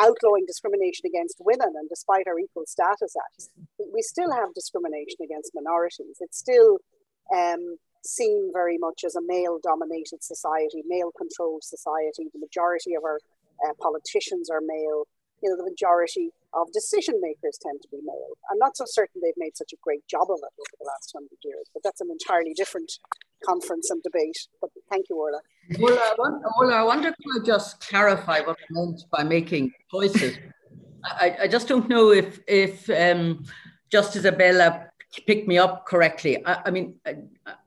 Speaker 1: outlawing discrimination against women and despite our equal status act we still have discrimination against minorities. It's still um, seen very much as a male dominated society male controlled society. The majority of our uh, politicians are male you know the majority of decision makers tend to be male. I'm not so certain they've made such a great job of it over the last hundred years, but that's an entirely different conference and debate. But thank you, Orla.
Speaker 5: Wonder, Orla, I wonder could I just clarify what I meant by making choices? I, I just don't know if if um, Justice Abella picked me up correctly. I, I mean, I,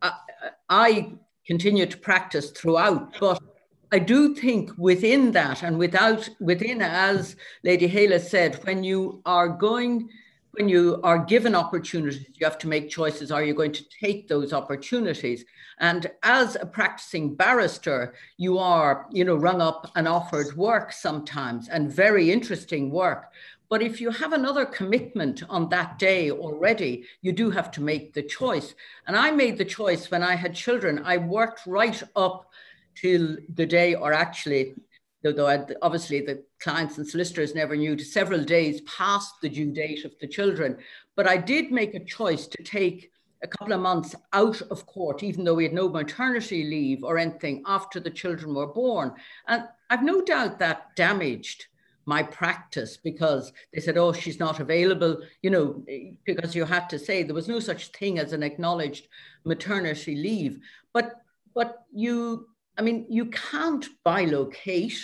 Speaker 5: I, I continue to practice throughout, but I do think within that and without within, as Lady Hala said, when you are going, when you are given opportunities, you have to make choices. Are you going to take those opportunities? And as a practicing barrister, you are, you know, rung up and offered work sometimes and very interesting work. But if you have another commitment on that day already, you do have to make the choice. And I made the choice when I had children. I worked right up till the day, or actually, though obviously the clients and solicitors never knew, to several days past the due date of the children. But I did make a choice to take a couple of months out of court, even though we had no maternity leave or anything after the children were born. And I've no doubt that damaged my practice because they said, oh, she's not available, you know, because you had to say there was no such thing as an acknowledged maternity leave. But but you I mean, you can't bilocate.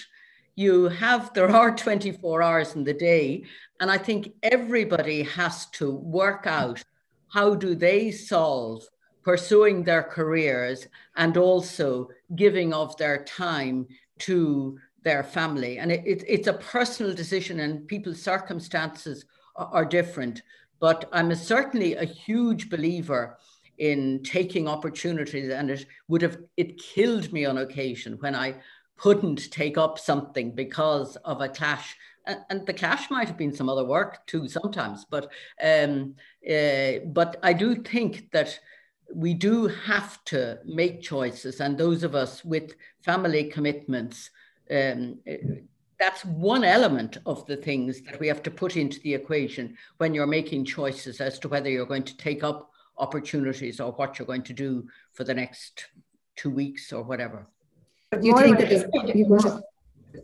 Speaker 5: You have, there are 24 hours in the day. And I think everybody has to work out how do they solve pursuing their careers and also giving of their time to their family. And it, it, it's a personal decision, and people's circumstances are, are different. But I'm a, certainly a huge believer in taking opportunities and it would have it killed me on occasion when i couldn't take up something because of a clash. And, the clash might have been some other work too sometimes but um, uh, but i do think that we do have to make choices and those of us with family commitments um, that's one element of the things that we have to put into the equation when you're making choices as to whether you're going to take up opportunities or what you're going to do for the next two weeks or whatever.
Speaker 3: you think that you go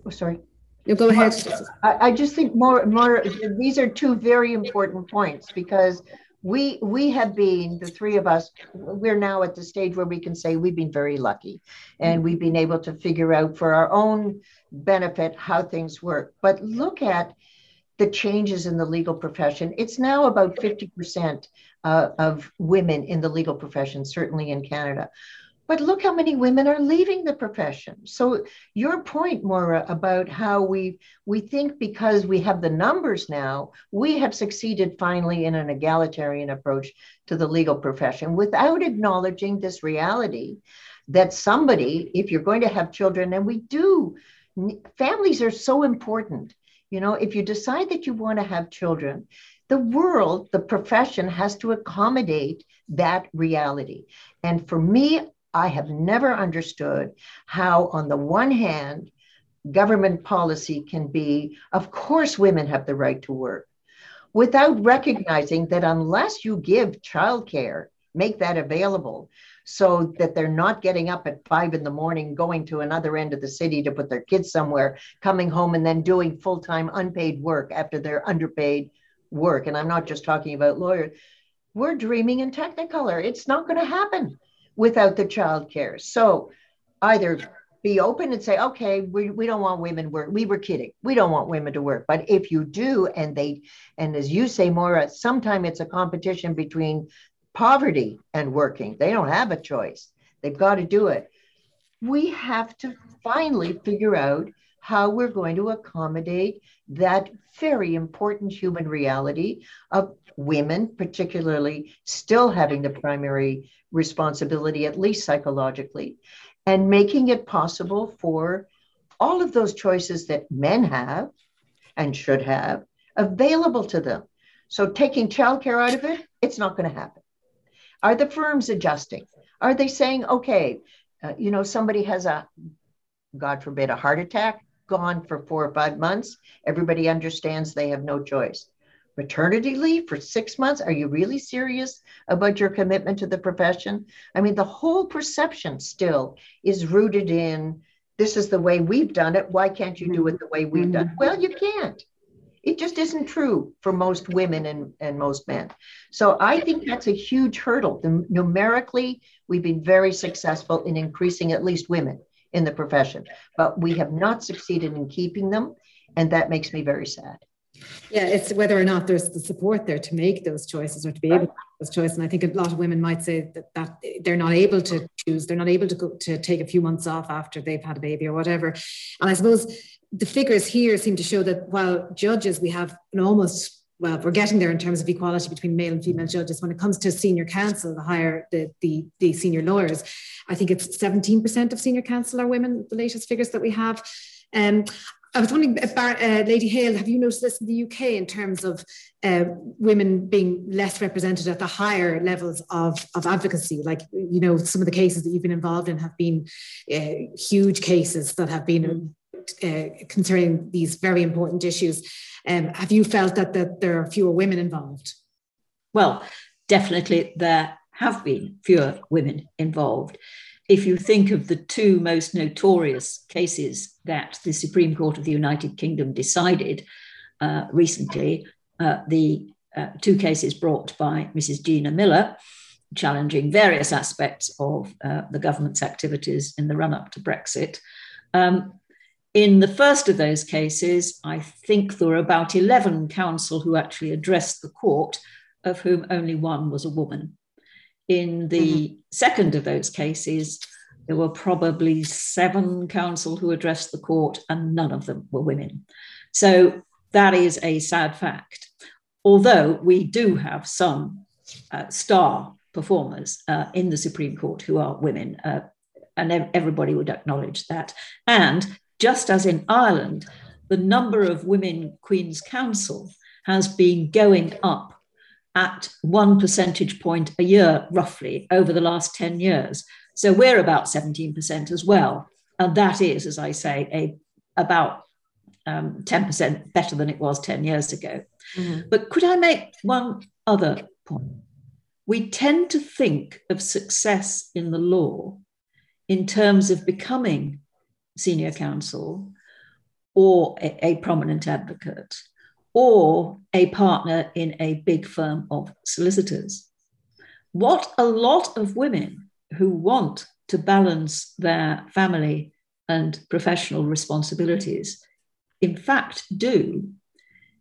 Speaker 3: oh, sorry.
Speaker 2: You go ahead.
Speaker 3: I, I just think more more these are two very important points because we we have been the three of us we're now at the stage where we can say we've been very lucky and we've been able to figure out for our own benefit how things work but look at the changes in the legal profession. It's now about 50% uh, of women in the legal profession, certainly in Canada. But look how many women are leaving the profession. So your point, Maura, about how we we think because we have the numbers now, we have succeeded finally in an egalitarian approach to the legal profession without acknowledging this reality that somebody, if you're going to have children, and we do, families are so important you know, if you decide that you want to have children, the world, the profession has to accommodate that reality. And for me, I have never understood how, on the one hand, government policy can be of course, women have the right to work without recognizing that unless you give childcare, make that available so that they're not getting up at five in the morning, going to another end of the city to put their kids somewhere, coming home and then doing full time unpaid work after their underpaid work. And I'm not just talking about lawyers. We're dreaming in Technicolor. It's not going to happen without the childcare. So either be open and say, okay, we, we don't want women work. We were kidding. We don't want women to work. But if you do, and they, and as you say, Maura, sometimes it's a competition between poverty and working. They don't have a choice. They've got to do it. We have to finally figure out how we're going to accommodate that very important human reality of women, particularly, still having the primary responsibility, at least psychologically, and making it possible for all of those choices that men have and should have available to them. So taking childcare out of it, it's not going to happen. Are the firms adjusting? Are they saying, okay, uh, you know, somebody has a, God forbid, a heart attack, gone for four or five months. Everybody understands they have no choice. Maternity leave for six months? Are you really serious about your commitment to the profession? I mean, the whole perception still is rooted in this is the way we've done it. Why can't you do it the way we've done it? Well, you can't. It just isn't true for most women and, and most men. So I think that's a huge hurdle. The, numerically, we've been very successful in increasing at least women in the profession, but we have not succeeded in keeping them. And that makes me very sad.
Speaker 2: Yeah, it's whether or not there's the support there to make those choices or to be able to make those choices. And I think a lot of women might say that, that they're not able to choose, they're not able to go to take a few months off after they've had a baby or whatever. And I suppose the figures here seem to show that while judges, we have an almost well, we're getting there in terms of equality between male and female judges. When it comes to senior counsel, the higher the the, the senior lawyers, I think it's 17% of senior counsel are women. The latest figures that we have. Um, I was wondering, uh, uh, Lady Hale, have you noticed this in the UK in terms of uh, women being less represented at the higher levels of, of advocacy? Like, you know, some of the cases that you've been involved in have been uh, huge cases that have been uh, concerning these very important issues. Um, have you felt that, that there are fewer women involved?
Speaker 4: Well, definitely there have been fewer women involved if you think of the two most notorious cases that the Supreme Court of the United Kingdom decided uh, recently, uh, the uh, two cases brought by Mrs. Gina Miller, challenging various aspects of uh, the government's activities in the run up to Brexit. Um, in the first of those cases, I think there were about 11 counsel who actually addressed the court, of whom only one was a woman. In the mm-hmm. second of those cases, there were probably seven counsel who addressed the court, and none of them were women. So that is a sad fact. Although we do have some uh, star performers uh, in the Supreme Court who are women, uh, and everybody would acknowledge that. And just as in Ireland, the number of women Queen's Counsel has been going up at one percentage point a year, roughly, over the last 10 years. So we're about 17% as well. And that is, as I say, a about um, 10% better than it was 10 years ago. Mm-hmm. But could I make one other point? We tend to think of success in the law in terms of becoming senior counsel or a, a prominent advocate or a partner in a big firm of solicitors. What a lot of women who want to balance their family and professional responsibilities, in fact, do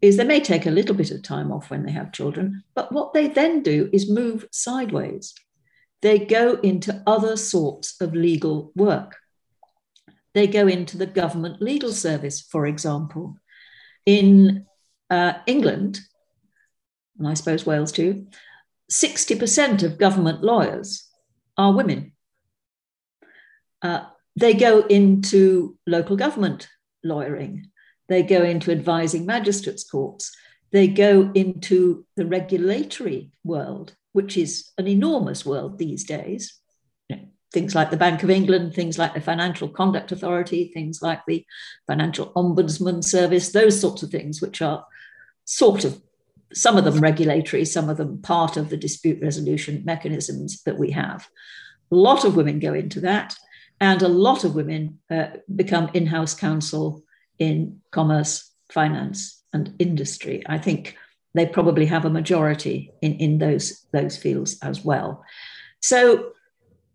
Speaker 4: is they may take a little bit of time off when they have children, but what they then do is move sideways. They go into other sorts of legal work. They go into the government legal service, for example. In uh, England, and I suppose Wales too, 60% of government lawyers are women. Uh, they go into local government lawyering, they go into advising magistrates' courts, they go into the regulatory world, which is an enormous world these days. Things like the Bank of England, things like the Financial Conduct Authority, things like the Financial Ombudsman Service, those sorts of things, which are sort of some of them regulatory, some of them part of the dispute resolution mechanisms that we have. A lot of women go into that, and a lot of women uh, become in house counsel in commerce, finance, and industry. I think they probably have a majority in, in those, those fields as well. So,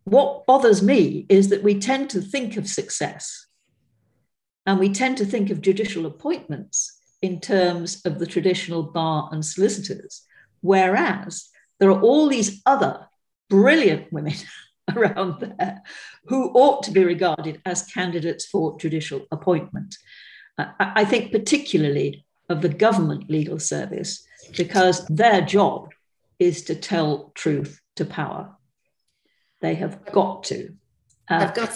Speaker 4: what bothers me is that we tend to think of success and we tend to think of judicial appointments in terms of the traditional bar and solicitors, whereas there are all these other brilliant women around there who ought to be regarded as candidates for judicial appointment. I think, particularly of the government legal service, because their job is to tell truth to power. They have got to.
Speaker 2: Uh, I've got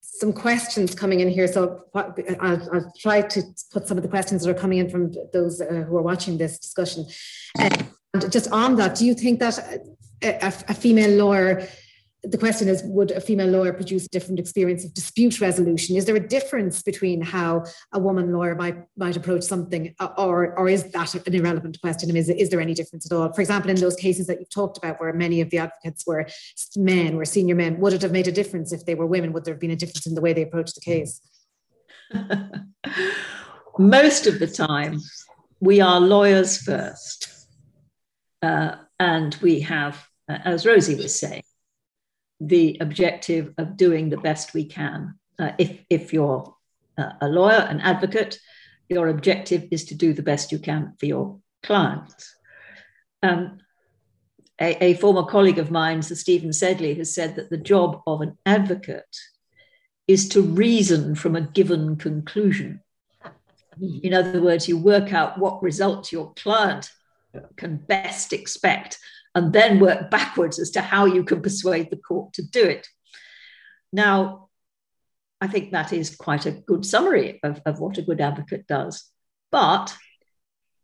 Speaker 2: some questions coming in here, so I'll, I'll, try to put some of the questions that are coming in from those uh, who are watching this discussion. and just on that, do you think that a, a female lawyer the question is would a female lawyer produce a different experience of dispute resolution? Is there a difference between how a woman lawyer might might approach something or or is that an irrelevant question? Is, is there any difference at all? For example in those cases that you've talked about where many of the advocates were men were senior men would it have made a difference if they were women? Would there have been a difference in the way they approached the case?
Speaker 4: Most of the time we are lawyers first uh, and we have uh, as rosie was saying the objective of doing the best we can. Uh, if, if you're a lawyer, an advocate, your objective is to do the best you can for your clients. Um, a, a, former colleague of mine, Sir Stephen Sedley, has said that the job of an advocate is to reason from a given conclusion. In other words, you work out what result your client can best expect and then work backwards as to how you can persuade the court to do it. Now, I think that is quite a good summary of, of what a good advocate does. But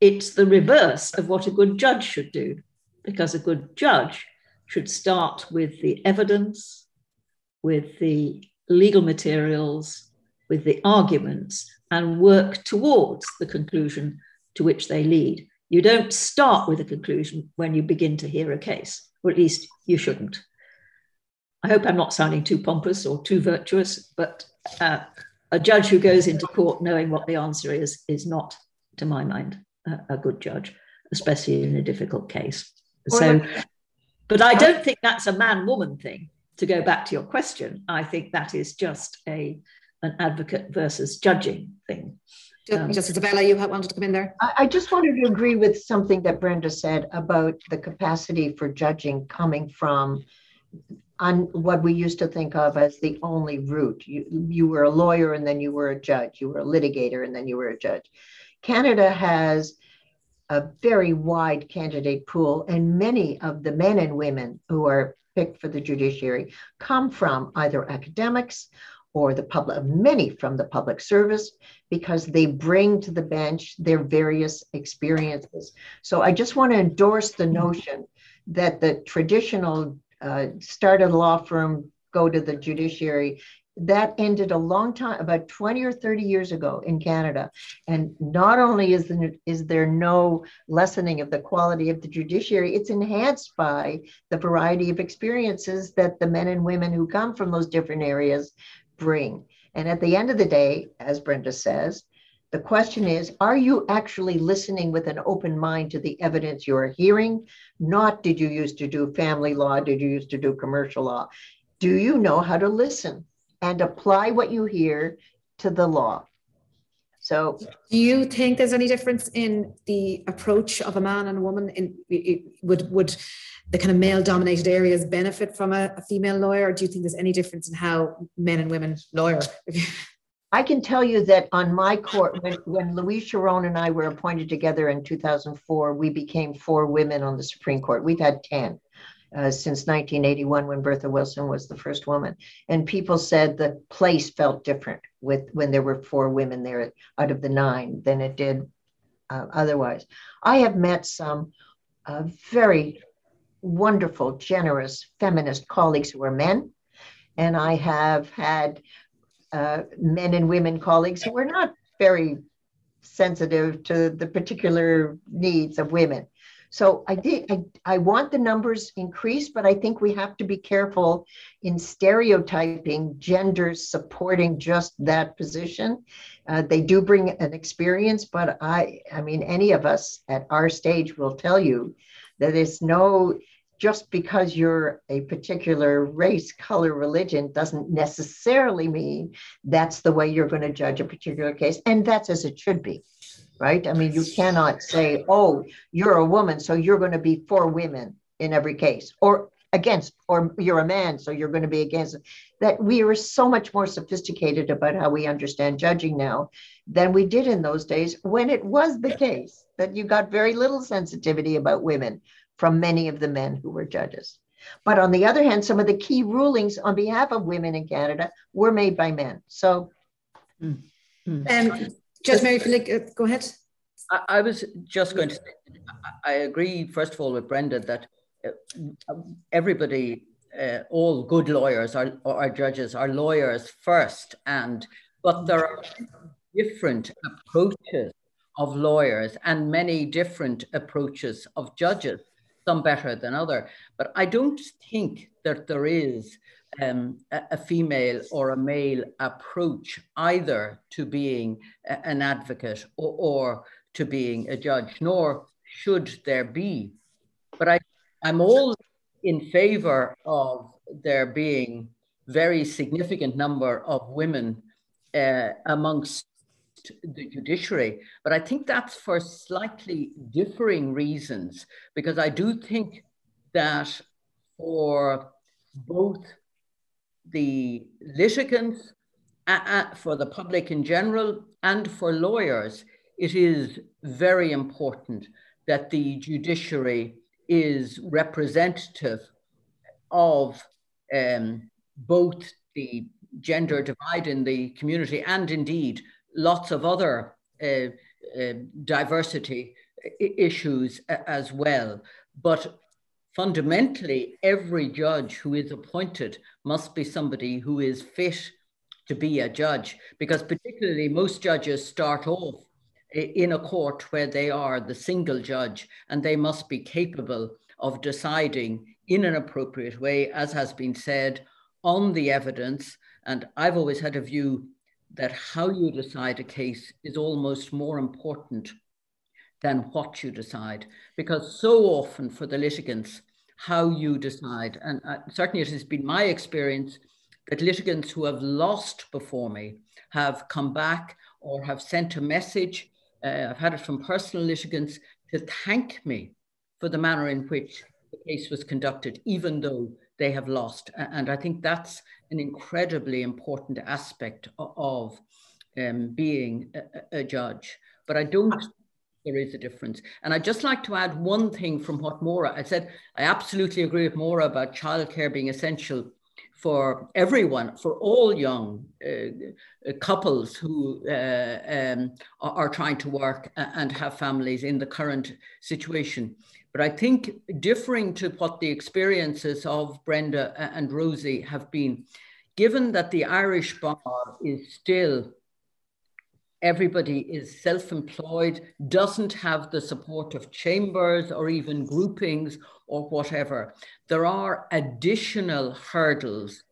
Speaker 4: it's the reverse of what a good judge should do, because a good judge should start with the evidence, with the legal materials, with the arguments, and work towards the conclusion to which they lead. You don't start with a conclusion when you begin to hear a case, or at least you shouldn't. I hope I'm not sounding too pompous or too virtuous, but uh, a judge who goes into court knowing what the answer is is not, to my mind, a, a good judge, especially in a difficult case. So, but I don't think that's a man woman thing. To go back to your question, I think that is just a an advocate versus judging thing.
Speaker 2: Justice Abella, you wanted to come in there?
Speaker 3: I, I just wanted to agree with something that Brenda said about the capacity for judging coming from on what we used to think of as the only route. You, you were a lawyer and then you were a judge. You were a litigator and then you were a judge. Canada has a very wide candidate pool, and many of the men and women who are picked for the judiciary come from either academics or the public, many from the public service, because they bring to the bench their various experiences. So I just want to endorse the notion that the traditional uh, start a law firm, go to the judiciary, that ended a long time, about 20 or 30 years ago in Canada. And not only is is there no lessening of the quality of the judiciary, it's enhanced by the variety of experiences that the men and women who come from those different areas bring. And at the end of the day, as Brenda says, the question is Are you actually listening with an open mind to the evidence you're hearing? Not did you used to do family law? Did you used to do commercial law? Do you know how to listen and apply what you hear to the law? So,
Speaker 2: do you think there's any difference in the approach of a man and a woman? In would would the kind of male dominated areas benefit from a, a, female lawyer or do you think there's any difference in how men and women lawyer
Speaker 3: i can tell you that on my court when, when Louise Charron and i were appointed together in 2004 we became four women on the supreme court we've had 10 uh, since 1981 when bertha wilson was the first woman and people said the place felt different with when there were four women there out of the nine than it did uh, otherwise i have met some uh, very wonderful, generous feminist colleagues who are men. and I have had uh, men and women colleagues who were not very sensitive to the particular needs of women. So I did. I, I want the numbers increased, but I think we have to be careful in stereotyping genders supporting just that position. Uh, they do bring an experience, but I, I mean, any of us at our stage will tell you that it's no just because you're a particular race, color, religion doesn't necessarily mean that's the way you're going to judge a particular case. And that's as it should be, right? I mean, you cannot say, oh, you're a woman, so you're going to be for women in every case, or against, or you're a man, so you're going to be against. That we are so much more sophisticated about how we understand judging now than we did in those days when it was the case that you got very little sensitivity about women from many of the men who were judges. But on the other hand, some of the key rulings on behalf of women in Canada were made by men. So,
Speaker 2: mm. Mm. Um, Judge Mary Flick, uh, go ahead.
Speaker 5: I, I, was just going to say, I agree, first of all, with Brenda that uh, everybody, uh, all good lawyers are, or judges are lawyers first, and but there are different approaches of lawyers and many different approaches of judges some better than other. But I don't think that there is um, a, female or a male approach either to being a, an advocate or, or, to being a judge, nor should there be. But I, I'm all in favor of there being very significant number of women uh, amongst the judiciary. But I think that's for slightly differing reasons, because I do think that for both the litigants, uh, uh, for the public in general, and for lawyers, it is very important that the judiciary is representative of um, both the gender divide in the community and indeed lots of other uh, uh, diversity issues as well. But fundamentally, every judge who is appointed must be somebody who is fit to be a judge, because particularly most judges start off in a court where they are the single judge and they must be capable of deciding in an appropriate way, as has been said, on the evidence. And I've always had a view that how you decide a case is almost more important than what you decide, because so often for the litigants, how you decide, and uh, certainly it has been my experience that litigants who have lost before me have come back or have sent a message. Uh, I've had it from personal litigants to thank me for the manner in which the case was conducted, even though they have lost. And I think that's an incredibly important aspect of um, being a, a, judge. But I don't there is a difference. And I'd just like to add one thing from what Maura, I said, I absolutely agree with Maura about childcare being essential for everyone, for all young uh, couples who uh, um, are trying to work and have families in the current situation. But I think differing to what the experiences of Brenda and Rosie have been, given that the Irish bar is still everybody is self-employed, doesn't have the support of chambers or even groupings or whatever. There are additional hurdles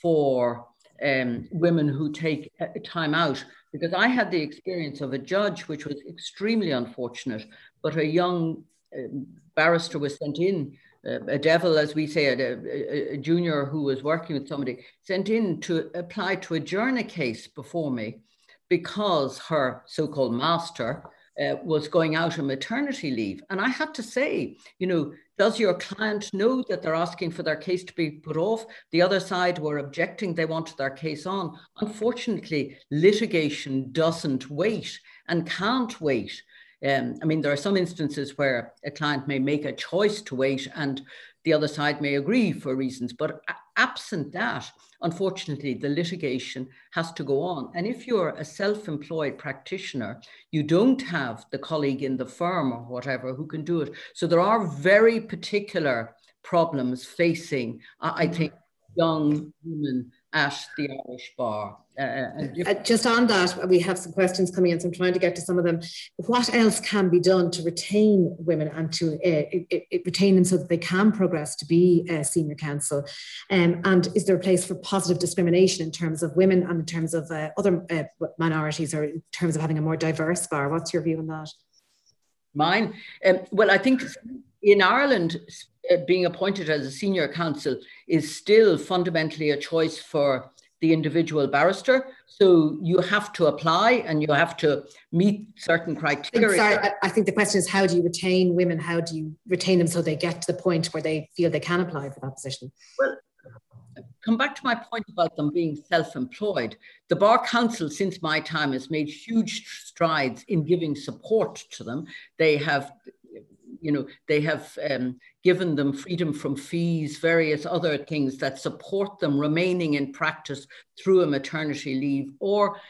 Speaker 5: for um, women who take time out because I had the experience of a judge, which was extremely unfortunate, but a young um, barrister was sent in, uh, a devil, as we say, a, a, junior who was working with somebody, sent in to apply to adjourn a case before me because her so called master uh, was going out on maternity leave. And I had to say, you know, does your client know that they're asking for their case to be put off? The other side were objecting, they wanted their case on. Unfortunately, litigation doesn't wait and can't wait. Um, I mean, there are some instances where a client may make a choice to wait and the other side may agree for reasons, but absent that, unfortunately, the litigation has to go on. And if you're a self employed practitioner, you don't have the colleague in the firm or whatever who can do it. So there are very particular problems facing, I mm-hmm. think, young women at the Irish bar.
Speaker 2: Uh, uh, just on that, we have some questions coming in, so I'm trying to get to some of them. What else can be done to retain women and to uh, it, it, retain them so that they can progress to be a senior counsel? Um, and is there a place for positive discrimination in terms of women and in terms of uh, other uh, minorities or in terms of having a more diverse bar? What's your view on that?
Speaker 5: Mine? Um, well, I think in Ireland, uh, Uh, being appointed as a senior counsel is still fundamentally a choice for the individual barrister. So you have to apply and you have to meet certain criteria.
Speaker 2: Sorry, I think the question is how do you retain women? How do you retain them so they get to the point where they feel they can apply for that position?
Speaker 5: Well, come back to my point about them being self-employed. The Bar Council, since my time, has made huge strides in giving support to them. They have you know, they have um, given them freedom from fees, various other things that support them remaining in practice through a maternity leave. Or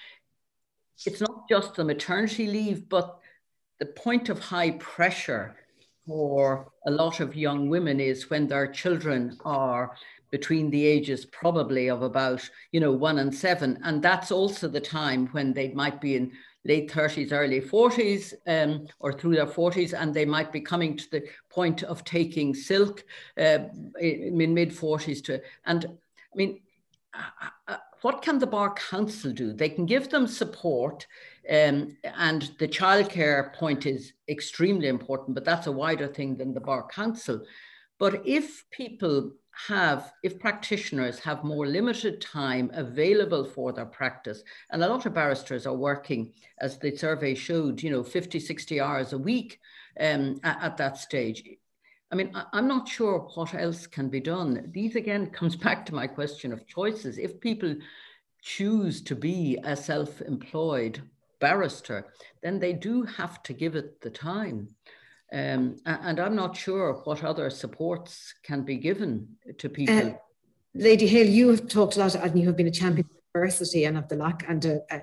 Speaker 5: it's not just the maternity leave, but the point of high pressure for a lot of young women is when their children are between the ages probably of about you know one and seven and that's also the time when they might be in late 30s, early 40s, um, or through their 40s, and they might be coming to the point of taking silk uh, in mid 40s to. And I mean, uh, uh, what can the Bar Council do? They can give them support, um, and the childcare point is extremely important, but that's a wider thing than the Bar Council. But if people have, if practitioners have more limited time available for their practice, and a lot of barristers are working, as the survey showed, you know, 50, 60 hours a week um, at, at, that stage. I mean, I, I'm not sure what else can be done. These again comes back to my question of choices. If people choose to be a self-employed barrister, then they do have to give it the time. Um, and I'm not sure what other supports can be given to people. Uh,
Speaker 2: Lady Hale, you have talked a lot and you have been a champion of diversity and of the lack and uh, uh,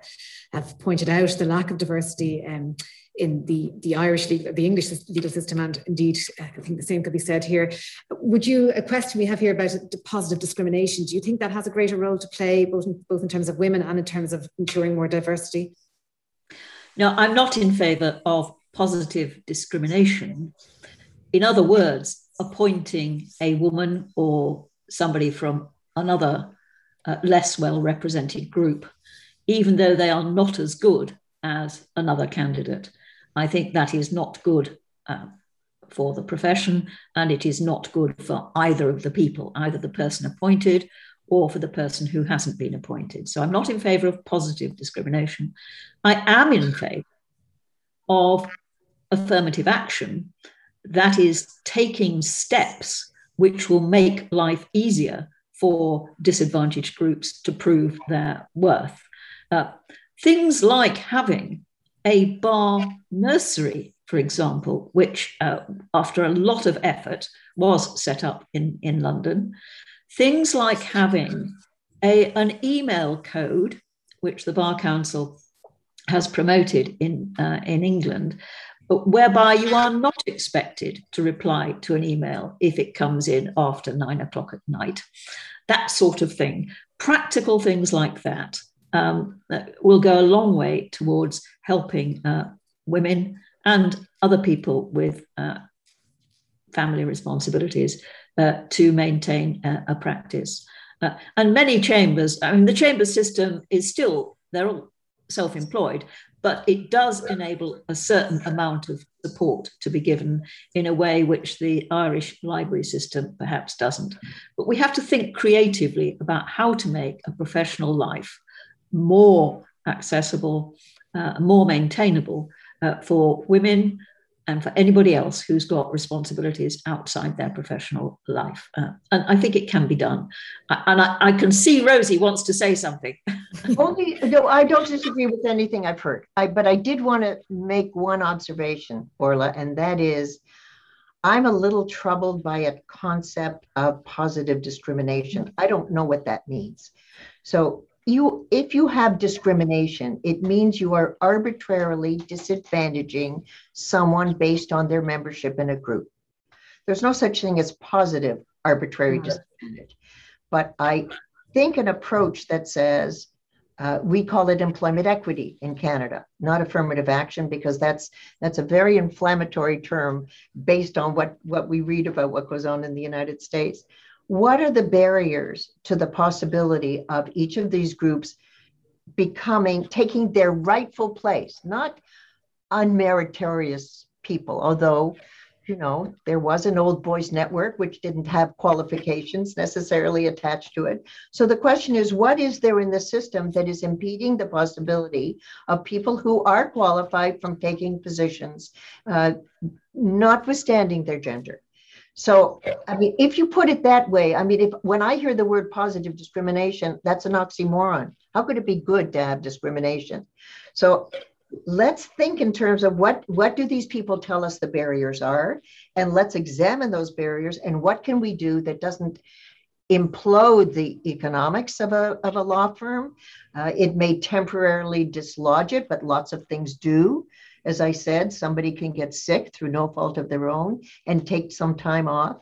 Speaker 2: have pointed out the lack of diversity um, in the, the Irish legal, the English legal system, and indeed, uh, I think the same could be said here. Would you, a question we have here about positive discrimination, do you think that has a greater role to play, both in, both in terms of women and in terms of ensuring more diversity?
Speaker 4: No, I'm not in favour of positive discrimination. In other words, appointing a woman or somebody from another uh, less well represented group, even though they are not as good as another candidate. I think that is not good uh, for the profession, and it is not good for either of the people, either the person appointed or for the person who hasn't been appointed. So I'm not in favour of positive discrimination. I am in favour of affirmative action, that is taking steps which will make life easier for disadvantaged groups to prove their worth. Uh, things like having a bar nursery, for example, which uh, after a lot of effort was set up in, in London. Things like having a, an email code, which the Bar Council has promoted in, uh, in England, whereby you are not expected to reply to an email if it comes in after nine o'clock at night. That sort of thing. Practical things like that um, will go a long way towards helping uh, women and other people with uh, family responsibilities uh, to maintain a practice. Uh, and many chambers, I mean, the chamber system is still, they're all self employed, but it does enable a certain amount of support to be given in a way which the Irish library system perhaps doesn't. But we have to think creatively about how to make a professional life more accessible, uh, more maintainable uh, for women, and for anybody else who's got responsibilities outside their professional life. Uh, and I think it can be done. And I, I, can see Rosie wants to say something.
Speaker 3: Only, no, I don't disagree with anything I've heard. I, but I did want to make one observation, Orla, and that is I'm a little troubled by a concept of positive discrimination. I don't know what that means. So you if you have discrimination it means you are arbitrarily disadvantaging someone based on their membership in a group there's no such thing as positive arbitrary mm-hmm. disadvantage but I think an approach that says, uh, we call it employment equity in Canada, not affirmative action, because that's that's a very inflammatory term based on what, what we read about what goes on in the United States. What are the barriers to the possibility of each of these groups becoming taking their rightful place, not unmeritorious people, although you know, there was an old boys network which didn't have qualifications necessarily attached to it. So the question is, what is there in the system that is impeding the possibility of people who are qualified from taking positions, uh, notwithstanding their gender? So, I mean, if you put it that way, I mean, if when I hear the word positive discrimination, that's an oxymoron. How could it be good to have discrimination? So, let's think in terms of what what do these people tell us the barriers are and let's examine those barriers and what can we do that doesn't implode the economics of a, of a law firm uh, it may temporarily dislodge it but lots of things do as i said somebody can get sick through no fault of their own and take some time off.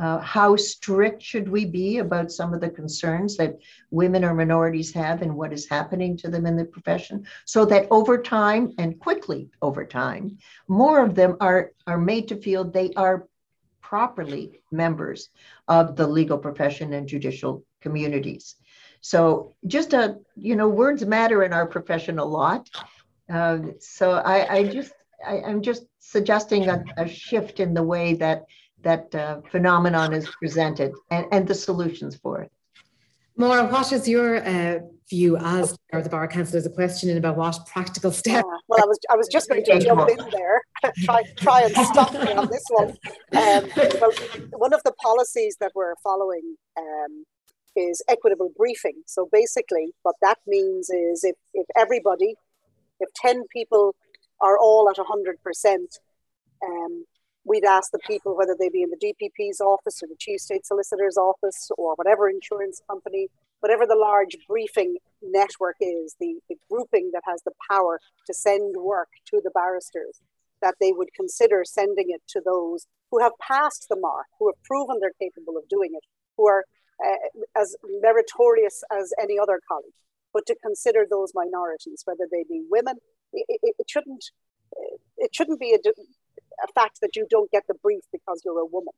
Speaker 3: Uh, how strict should we be about some of the concerns that women or minorities have and what is happening to them in the profession? So that over time and quickly over time more of them are are made to feel they are properly members of the legal profession and judicial communities. So just a you know words matter in our profession a lot uh, so I, I just I, am just suggesting a, a shift in the way that that uh, phenomenon is presented and, and the solutions for it.
Speaker 2: Maura, what is your uh, view as chair of the Bar Council? There's a question in about what practical steps.
Speaker 1: Yeah, well, I was I was just going to jump in there, try try and stop me on this one. Um, well, one of the policies that we're following um, is equitable briefing. So basically, what that means is if if everybody, if ten people are all at hundred percent, um, we'd ask the people, whether they be in the DPP's office or the Chief State Solicitor's office or whatever insurance company, whatever the large briefing network is, the, the grouping that has the power to send work to the barristers, that they would consider sending it to those who have passed the mark, who have proven they're capable of doing it, who are uh, as meritorious as any other colleague, but to consider those minorities, whether they be women, it, it, it shouldn't it shouldn't be a a fact that you don't get the brief because you're a woman.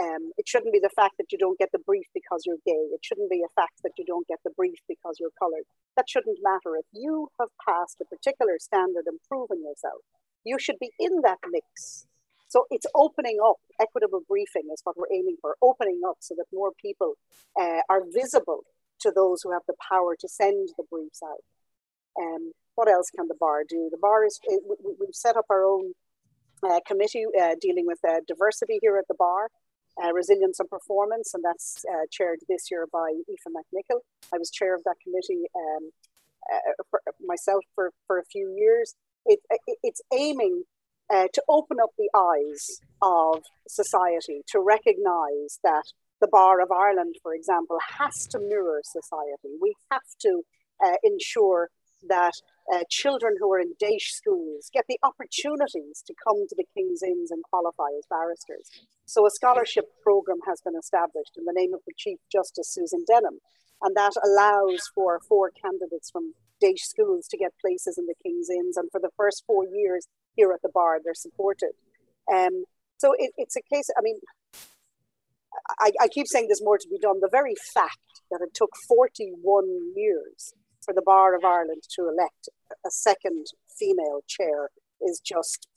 Speaker 1: Um, it shouldn't be the fact that you don't get the brief because you're gay. It shouldn't be a fact that you don't get the brief because you're colored. That shouldn't matter. If you have passed a particular standard and proven yourself, you should be in that mix. So it's opening up. Equitable briefing is what we're aiming for, opening up so that more people uh, are visible to those who have the power to send the briefs out. Um, what else can the bar do? The bar is, we've set up our own uh, committee uh, dealing with uh, diversity here at the bar, uh, resilience and performance, and that's uh, chaired this year by Aoife McNichol. I was chair of that committee um, uh, for myself for, for a few years. It, it it's aiming to open up the eyes of society to recognise that the Bar of Ireland, for example, has to mirror society. We have to ensure that uh, children who are in DEIS schools get the opportunities to come to the King's Inns and qualify as barristers. So a scholarship program has been established in the name of the Chief Justice Susan Denham, and that allows for four candidates from DEIS schools to get places in the King's Inns, and for the first four years here at the bar, they're supported. Um, so it, it's a case, I mean, I, I keep saying there's more to be done. The very fact that it took 41 years for the Bar of Ireland to elect a second female chair is just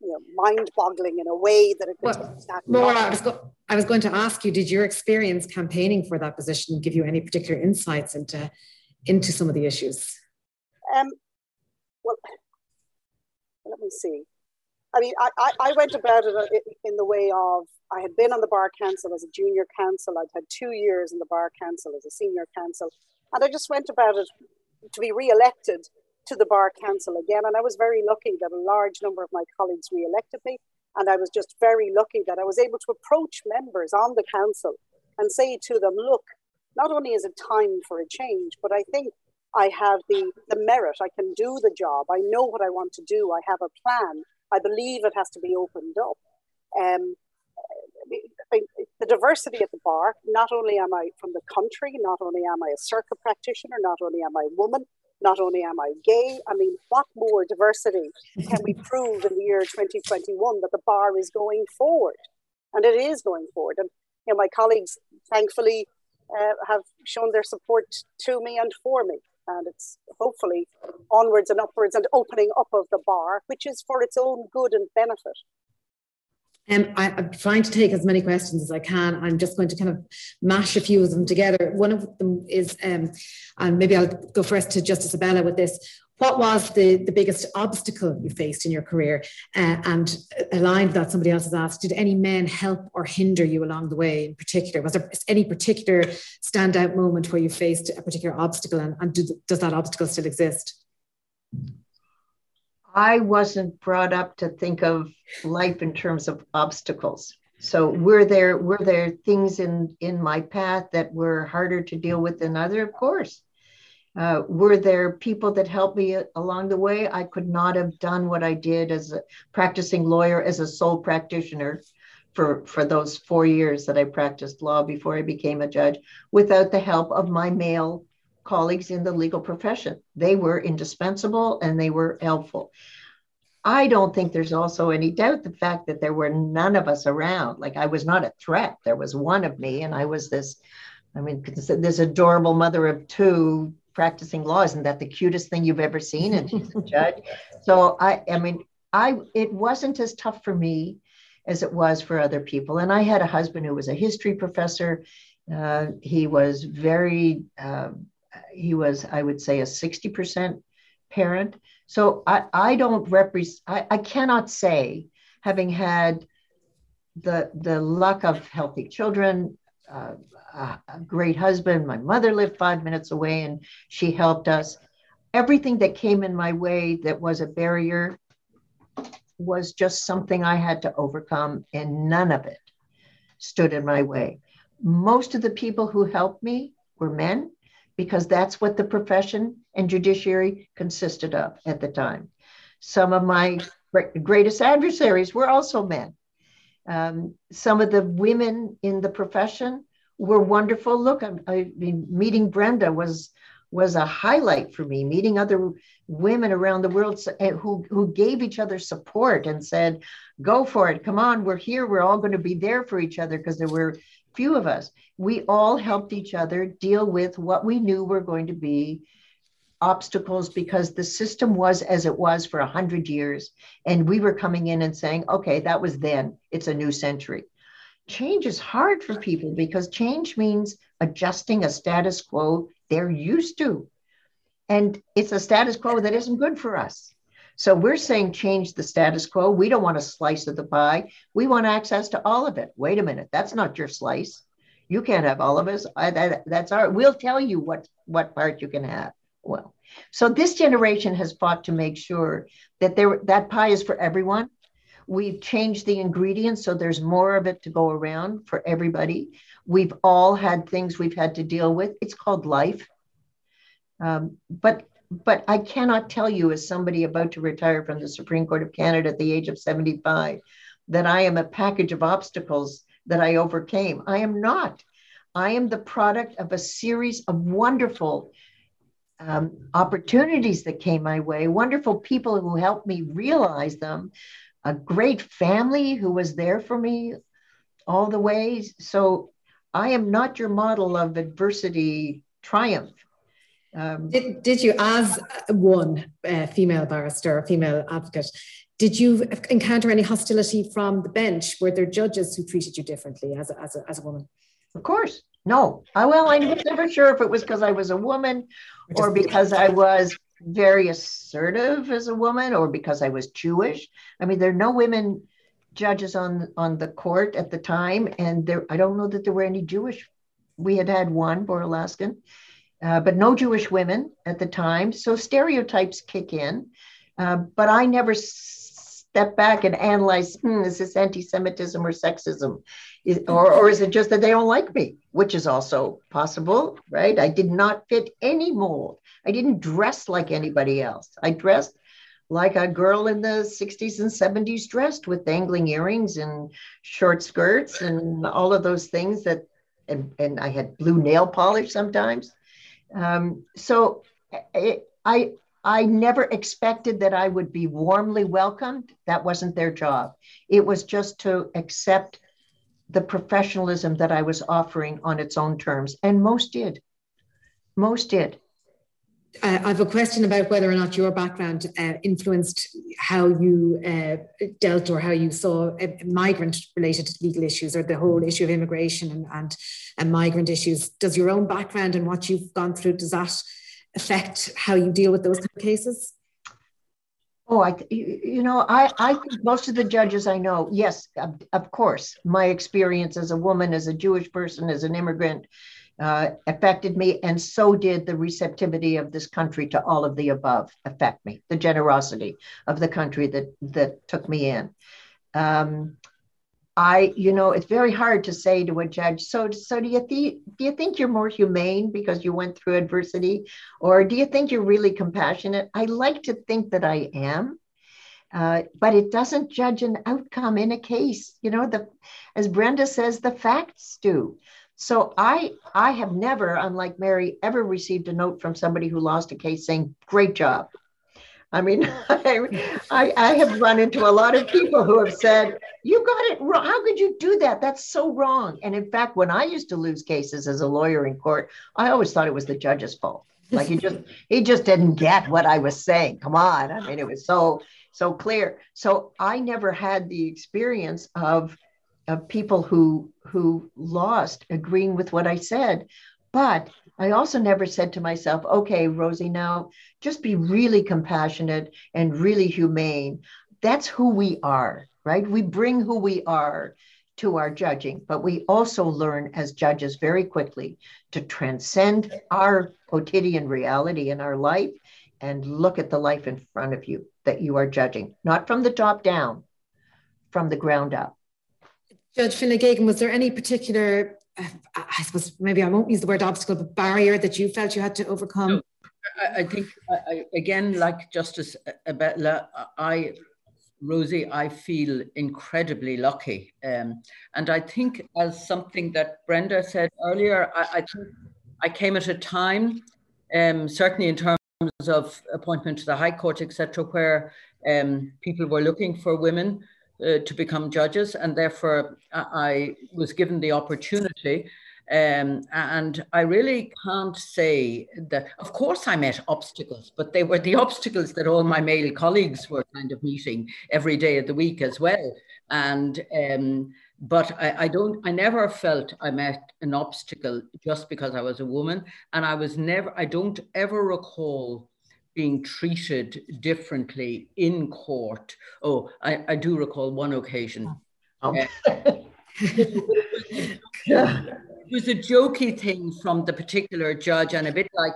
Speaker 1: you know, mind-boggling in a way that it well,
Speaker 2: Maura, I was, go- I was going to ask you, did your experience campaigning for that position give you any particular insights into into some of the issues?
Speaker 1: Um, well, let me see. I mean, I, I, I went about it in the way of I had been on the Bar Council as a junior counsel. I'd had two years in the Bar Council as a senior counsel. And I just went about it to be re-elected to the Bar Council again. And I was very lucky that a large number of my colleagues re-elected me. And I was just very lucky that I was able to approach members on the council and say to them, look, not only is it time for a change, but I think I have the, the merit. I can do the job. I know what I want to do. I have a plan. I believe it has to be opened up. Um, the diversity at the bar, not only am I from the country, not only am I a circuit practitioner, not only am I a woman, not only am I gay, I mean, what more diversity can we prove in the year 2021 that the bar is going forward? And it is going forward. And you know, my colleagues, thankfully, uh, have shown their support to me and for me. And it's hopefully onwards and upwards and opening up of the bar, which is for its own good and benefit.
Speaker 2: Um, I, am trying to take as many questions as I can. I'm just going to kind of mash a few of them together. One of them is, um, and maybe I'll go first to Justice Abella with this. What was the, the biggest obstacle you faced in your career? Uh, and aligned with that somebody else has asked, did any men help or hinder you along the way in particular? Was there any particular standout moment where you faced a particular obstacle and, and do, does that obstacle still exist?
Speaker 3: I wasn't brought up to think of life in terms of obstacles. So were there were there things in in my path that were harder to deal with than other? Of course. Uh, were there people that helped me along the way? I could not have done what I did as a practicing lawyer, as a sole practitioner for, for those four years that I practiced law before I became a judge without the help of my male colleagues in the legal profession. They were indispensable and they were helpful. I don't think there's also any doubt the fact that there were none of us around. Like I was not a threat. There was one of me, and I was this, I mean, this adorable mother of two practicing law. Isn't that the cutest thing you've ever seen? And she's a judge. So I, I mean, I it wasn't as tough for me as it was for other people. And I had a husband who was a history professor. Uh, he was very, uh, he was, I would say, a 60% parent. So I, I don't represent, I, I cannot say, having had the, the luck of healthy children, uh, a great husband. My mother lived five minutes away and she helped us. Everything that came in my way that was a barrier was just something I had to overcome, and none of it stood in my way. Most of the people who helped me were men because that's what the profession and judiciary consisted of at the time. Some of my greatest adversaries were also men. Um, some of the women in the profession were wonderful. Look, I, I mean, meeting Brenda was was a highlight for me. Meeting other women around the world eh, who who gave each other support and said, "Go for it! Come on, we're here. We're all going to be there for each other." Because there were few of us. We all helped each other deal with what we knew were going to be obstacles because the system was as it was for a hundred years, and we were coming in and saying, "Okay, that was then. It's a new century." change is hard for people because change means adjusting a status quo they're used to. And it's a status quo that isn't good for us. So we're saying change the status quo. We don't want a slice of the pie. We want access to all of it. Wait a minute, that's not your slice. You can't have all of us. I, that, that's our. We'll tell you what what part you can have. Well, so this generation has fought to make sure that there that pie is for everyone We've changed the ingredients so there's more of it to go around for everybody. We've all had things we've had to deal with. It's called life. Um, but but I cannot tell you, as somebody about to retire from the Supreme Court of Canada at the age of 75, that I am a package of obstacles that I overcame. I am not. I am the product of a series of wonderful um, opportunities that came my way, wonderful people who helped me realize them, a great family who was there for me all the way. So I am not your model of adversity triumph.
Speaker 2: Um, did, did you, as one uh, female barrister, female advocate, did you encounter any hostility from the bench? Were there judges who treated you differently as a, as a, as a woman?
Speaker 3: Of course. No. I, well, I was never sure if it was because I was a woman or because I was very assertive as a woman or because I was Jewish. I mean, there are no women judges on on the court at the time, and there I don't know that there were any Jewish. We had had one Bora Laskin, uh, but no Jewish women at the time. So stereotypes kick in. Uh, but I never step back and analyze hmm, is this anti-Semitism or sexism? Is, or, or is it just that they don't like me, which is also possible, right? I did not fit any mold. I didn't dress like anybody else. I dressed like a girl in the 60s and 70s dressed with dangling earrings and short skirts and all of those things that and, and i had blue nail polish sometimes um, so it, i i never expected that i would be warmly welcomed. That wasn't their job. It was just to accept the professionalism that i was offering on its own terms and most did. Most did
Speaker 2: I have a question about whether or not your background uh, influenced how you uh, dealt or how you saw uh, migrant related legal issues or the whole issue of immigration and, and, and migrant issues. Does your own background and what you've gone through, does that affect how you deal with those kind of cases?
Speaker 3: Oh, I, you know, I, I think most of the judges I know, yes, of, of course, my experience as a woman, as a Jewish person, as an immigrant, uh, affected me, and so did the receptivity of this country to all of the above affect me. The generosity of the country that that took me in. Um, I, you know, it's very hard to say to a judge. So, so do you think do you think you're more humane because you went through adversity, or do you think you're really compassionate? I like to think that I am. Uh, but it doesn't judge an outcome in a case. You know, the as Brenda says, the facts do. So I I have never, unlike Mary, ever received a note from somebody who lost a case saying, "Great job." I mean, I, I, I have run into a lot of people who have said, "You got it wrong. How could you do that? That's so wrong." And in fact, when I used to lose cases as a lawyer in court, I always thought it was the judge's fault. Like he just he just didn't get what I was saying. Come on, I mean, it was so so clear. So I never had the experience of of people who who lost agreeing with what I said. But I also never said to myself, okay, Rosie, now just be really compassionate and really humane. That's who we are, right? We bring who we are to our judging, but we also learn as judges very quickly to transcend our quotidian reality in our life and look at the life in front of you that you are judging, not from the top down, from the ground up.
Speaker 2: Judge Finlay was there any particular, uh, I suppose maybe I won't use the word obstacle, but barrier that you felt you had to overcome? No,
Speaker 5: I, think, again, like Justice Abella, I, Rosie, I feel incredibly lucky. Um, and I think, as something that Brenda said earlier, I, I think I came at a time, um, certainly in terms of appointment to the High Court, etc., where um, people were looking for women uh, to become judges, and therefore I was given the opportunity. Um, and I really can't say that, of course, I met obstacles, but they were the obstacles that all my male colleagues were kind of meeting every day of the week as well. And, um, but I, I, don't, I never felt I met an obstacle just because I was a woman. And I was never, I don't ever recall being treated differently in court. Oh, I, I do recall one occasion. Oh. Uh, it was a jokey thing from the particular judge, and a bit like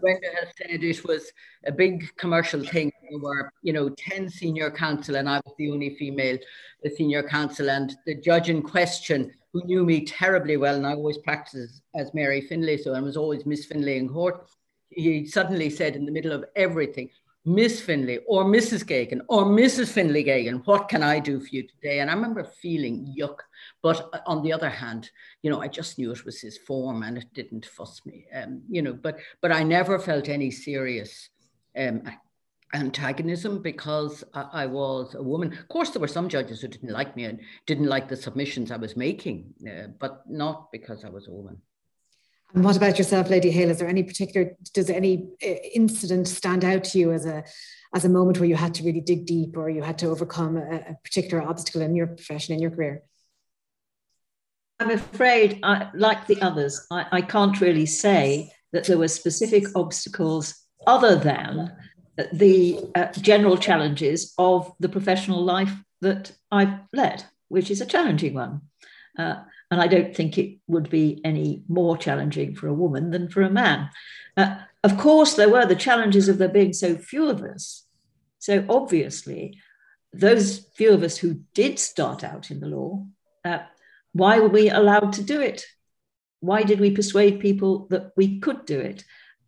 Speaker 5: Brenda has said, it was a big commercial thing. There were, you know, 10 senior counsel, and I was the only female the senior counsel. And the judge in question, who knew me terribly well, and I always practiced as Mary Finlay, so I was always Miss Finlay in court he suddenly said in the middle of everything, Miss Finlay or Mrs. Geoghegan or Mrs. Finlay Geoghegan, what can I do for you today? And I remember feeling yuck. But uh, on the other hand, you know, I just knew it was his form and it didn't fuss me. Um, you know, but but I never felt any serious um, antagonism because I, I, was a woman. Of course, there were some judges who didn't like me and didn't like the submissions I was making, uh, but not because I was a woman.
Speaker 2: And what about yourself, Lady Hale? Is there any particular, does any uh, incident stand out to you as a, as a moment where you had to really dig deep or you had to overcome a, a particular obstacle in your profession, in your career?
Speaker 4: I'm afraid, I, like the others, I, I can't really say that there were specific obstacles other than the uh, general challenges of the professional life that I've led, which is a challenging one. Uh, and I don't think it would be any more challenging for a woman than for a man. Uh, of course, there were the challenges of there being so few of us. So obviously, those few of us who did start out in the law, uh, why were we allowed to do it? Why did we persuade people that we could do it?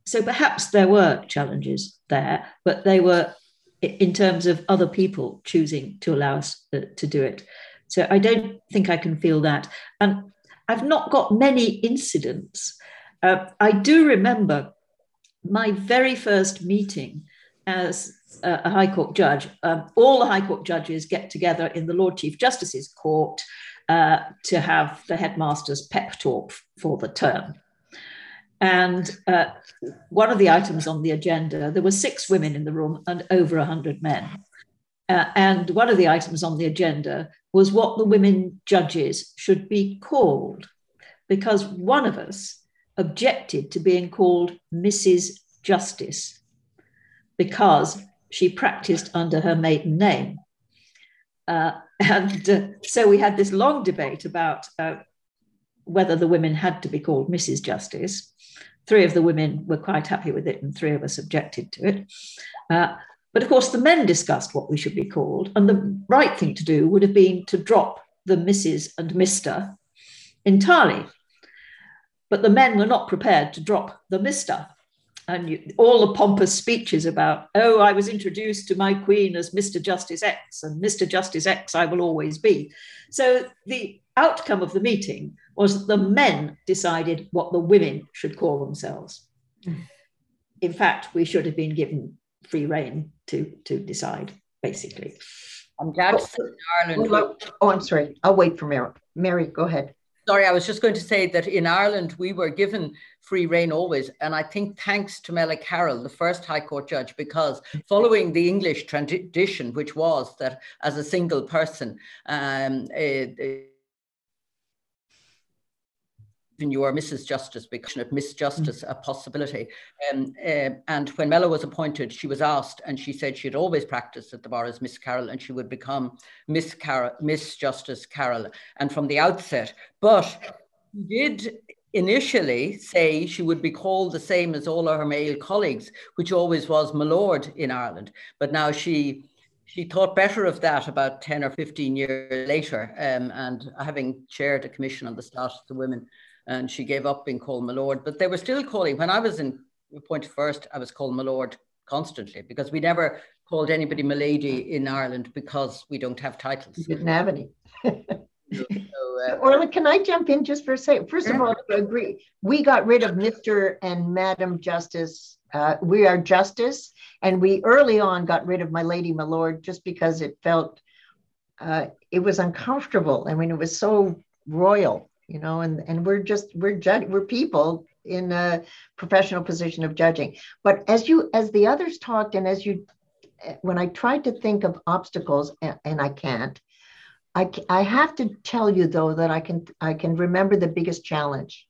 Speaker 4: So perhaps there were challenges there, but they were in terms of other people choosing to allow us uh, to do it. So I don't think I can feel that. And I've not got many incidents. Uh, I do remember my very first meeting as a High Court judge. Um, all the High Court judges get together in the Lord Chief Justice's court uh, to have the headmaster's pep talk for the term. And uh, one of the items on the agenda, there were six women in the room and over 100 men. Uh, and one of the items on the agenda was what the women judges should be called, because one of us objected to being called Mrs. Justice because she practiced under her maiden name. Uh, and uh, so we had this long debate about uh, whether the women had to be called Mrs. Justice. Three of the women were quite happy with it, and three of us objected to it. But of course, the men discussed what we should be called, and the right thing to do would have been to drop the Mrs. and Mr. entirely. But the men were not prepared to drop the Mr and you, all the pompous speeches about, oh, I was introduced to my queen as Mr. Justice X, and Mr. Justice X I will always be. So the outcome of the meeting was that the men decided what the women should call themselves. Hmm. In fact, we should have been given free rein to, to decide, basically.
Speaker 5: I'm glad oh, in Ireland.
Speaker 3: Oh, oh, I'm sorry. I'll wait for Mary. Mary, go ahead.
Speaker 5: Sorry, I was just going to say that in Ireland we were given free rein always, and I think thanks to Mella Carroll, the first High Court judge, because following the English tradition, which was that as a single person, um, uh, even you are Mrs. Justice because of Miss Justice a possibility. Um, uh, and when Mella was appointed, she was asked, and she said she had always practiced at the bar as Miss Carroll, and she would become Miss Carroll, Miss Justice Carroll, and from the outset. But she did initially say she would be called the same as all of her male colleagues, which always was my lord in Ireland. But now she she thought better of that about 10 or 15 years later. Um, and having chaired a commission on the status of the women, and she gave up being called my lord. But they were still calling, when I was in first, I was called my lord constantly because we never called anybody my lady in Ireland because we don't have titles.
Speaker 3: You didn't have any. so, uh, Orla, can I jump in just for a second? First of all, I agree. We got rid of Mr. and Madam Justice. Uh, we are Justice. And we early on got rid of my lady, my lord, just because it felt uh, it was uncomfortable. I mean, it was so royal you know and and we're just we're judge we're people in a professional position of judging but as you as the others talked and as you when i tried to think of obstacles and, and i can't I, I have to tell you though that i can i can remember the biggest challenge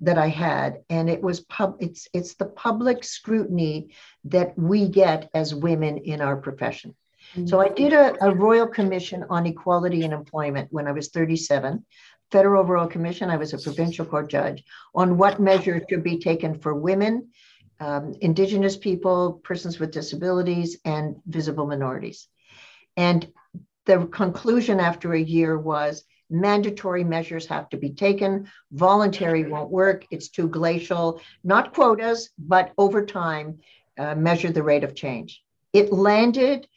Speaker 3: that i had and it was pub it's it's the public scrutiny that we get as women in our profession mm-hmm. so i did a, a royal commission on equality in employment when i was 37 Federal Royal Commission, I was a provincial court judge, on what measures should be taken for women, um, Indigenous people, persons with disabilities, and visible minorities. And the conclusion after a year was mandatory measures have to be taken. Voluntary won't work. It's too glacial. Not quotas, but over time, uh, measure the rate of change. It landed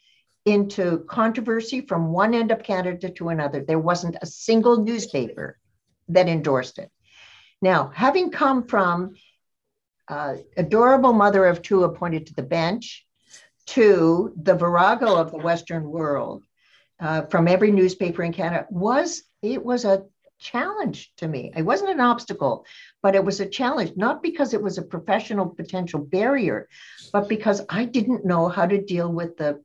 Speaker 3: into controversy from one end of Canada to another. There wasn't a single newspaper that endorsed it. Now, having come from uh, adorable mother of two appointed to the bench to the virago of the Western world uh, from every newspaper in Canada was it was a challenge to me. It wasn't an obstacle, but it was a challenge, not because it was a professional potential barrier, but because I didn't know how to deal with the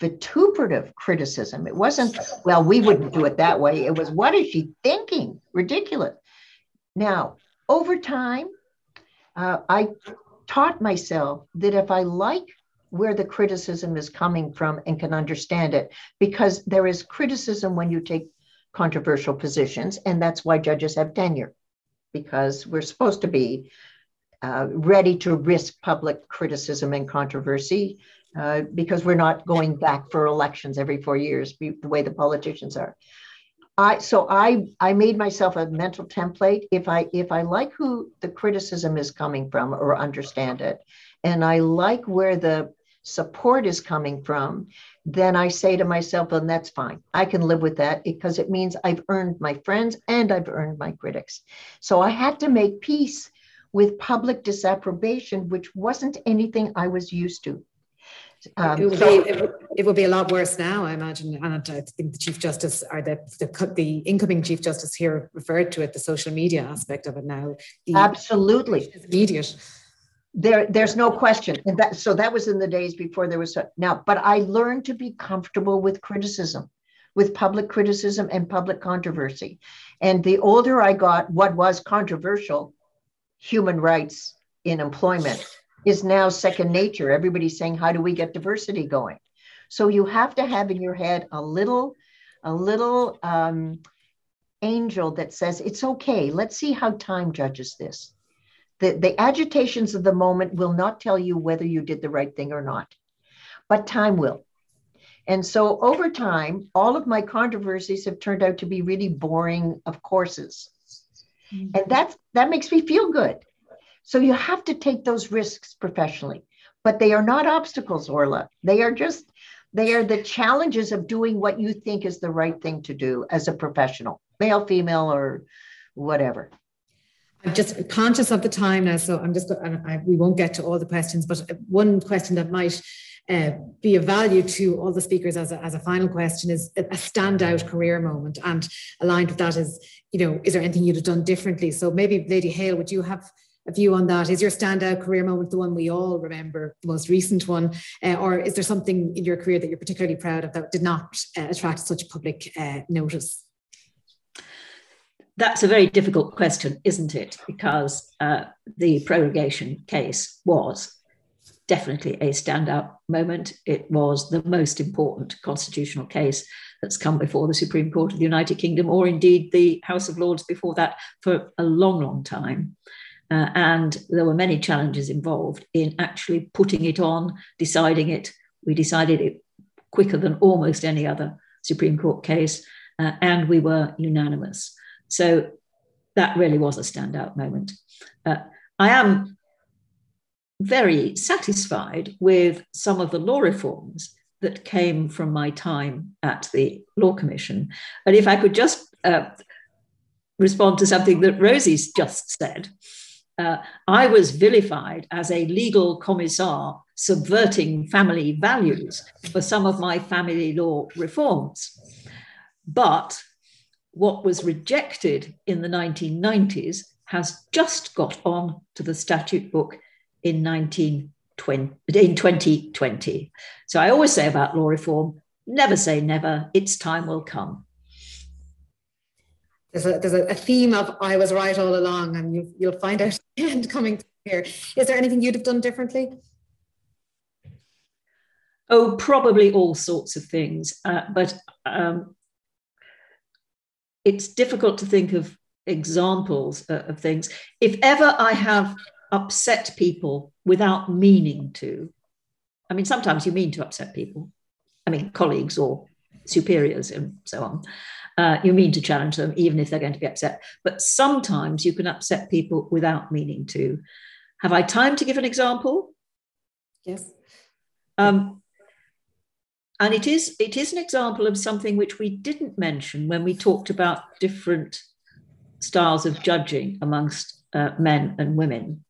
Speaker 3: vituperative criticism. It wasn't, well, we wouldn't do it that way. It was, what is she thinking? Ridiculous. Now, over time, uh, I taught myself that if I like where the criticism is coming from and can understand it, because there is criticism when you take controversial positions, and that's why judges have tenure, because we're supposed to be uh, ready to risk public criticism and controversy uh, because we're not going back for elections every four years, the way the politicians are. I so I I made myself a mental template. If I if I like who the criticism is coming from or understand it, and I like where the support is coming from, then I say to myself, well, that's fine. I can live with that because it means I've earned my friends and I've earned my critics. So I had to make peace with public disapprobation, which wasn't anything I was used to.
Speaker 2: Um, it, would so, be, it, it, would be a lot worse now, I imagine. And I think the Chief Justice or the, the, the incoming Chief Justice here referred to it, the social media aspect of it now.
Speaker 3: Absolutely.
Speaker 2: Immediate.
Speaker 3: There, there's no question. And that, so that was in the days before there was a, now, but I learned to be comfortable with criticism, with public criticism and public controversy. And the older I got, what was controversial, human rights in employment, is now second nature. Everybody's saying, how do we get diversity going? So you have to have in your head a little, a little um, angel that says, it's okay. Let's see how time judges this. The, the agitations of the moment will not tell you whether you did the right thing or not, but time will. And so over time, all of my controversies have turned out to be really boring of courses. Mm-hmm. And that's, that makes me feel good. So you have to take those risks professionally, but they are not obstacles, Orla. They are just, they are the challenges of doing what you think is the right thing to do as a professional, male, female, or whatever.
Speaker 2: I'm just conscious of the time now, so I'm just I, we won't get to all the questions, but one question that might uh, be of value to all the speakers as a, as a final question is a standout career moment, and aligned with that is you know is there anything you'd have done differently? So maybe Lady Hale, would you have a view on that? Is your standout career moment the one we all remember, the most recent one, uh, or is there something in your career that you're particularly proud of that did not uh, attract such public uh, notice?
Speaker 4: That's a very difficult question, isn't it? Because uh, the prorogation case was definitely a standout moment. It was the most important constitutional case that's come before the Supreme Court of the United Kingdom, or indeed the House of Lords before that, for a long, long time. Uh, and there were many challenges involved in actually putting it on, deciding it. We decided it quicker than almost any other Supreme Court case, uh, and we were unanimous. So that really was a standout moment. Uh, I am very satisfied with some of the law reforms that came from my time at the Law Commission. And if I could just uh, respond to something that Rosie's just said, uh, I was vilified as a legal commissar subverting family values for some of my family law reforms. But what was rejected in the 1990s has just got on to the statute book in 1920, in 2020. So I always say about law reform, never say never, its time will come.
Speaker 2: There's a, there's a theme of I was right all along, and you, you'll find out and coming here. Is there anything you'd have done differently?
Speaker 4: Oh, probably all sorts of things. Uh, but um, it's difficult to think of examples uh, of things. If ever I have upset people without meaning to, I mean, sometimes you mean to upset people, I mean, colleagues or superiors and so on. Uh, you mean to challenge them, even if they're going to be upset. But sometimes you can upset people without meaning to. Have I time to give an example?
Speaker 2: Yes.
Speaker 4: Um, and it is it is an example of something which we didn't mention when we talked about different styles of judging amongst uh, men and women.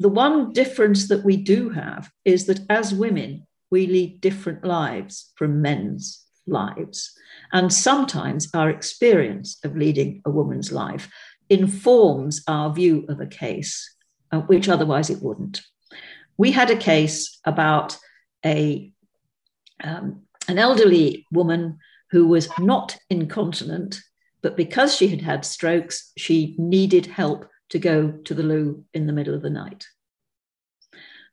Speaker 4: The one difference that we do have is that as women, we lead different lives from men's lives. And sometimes our experience of leading a woman's life informs our view of a case, uh, which otherwise it wouldn't. We had a case about a, um, an elderly woman who was not incontinent, but because she had had strokes, she needed help to go to the loo in the middle of the night.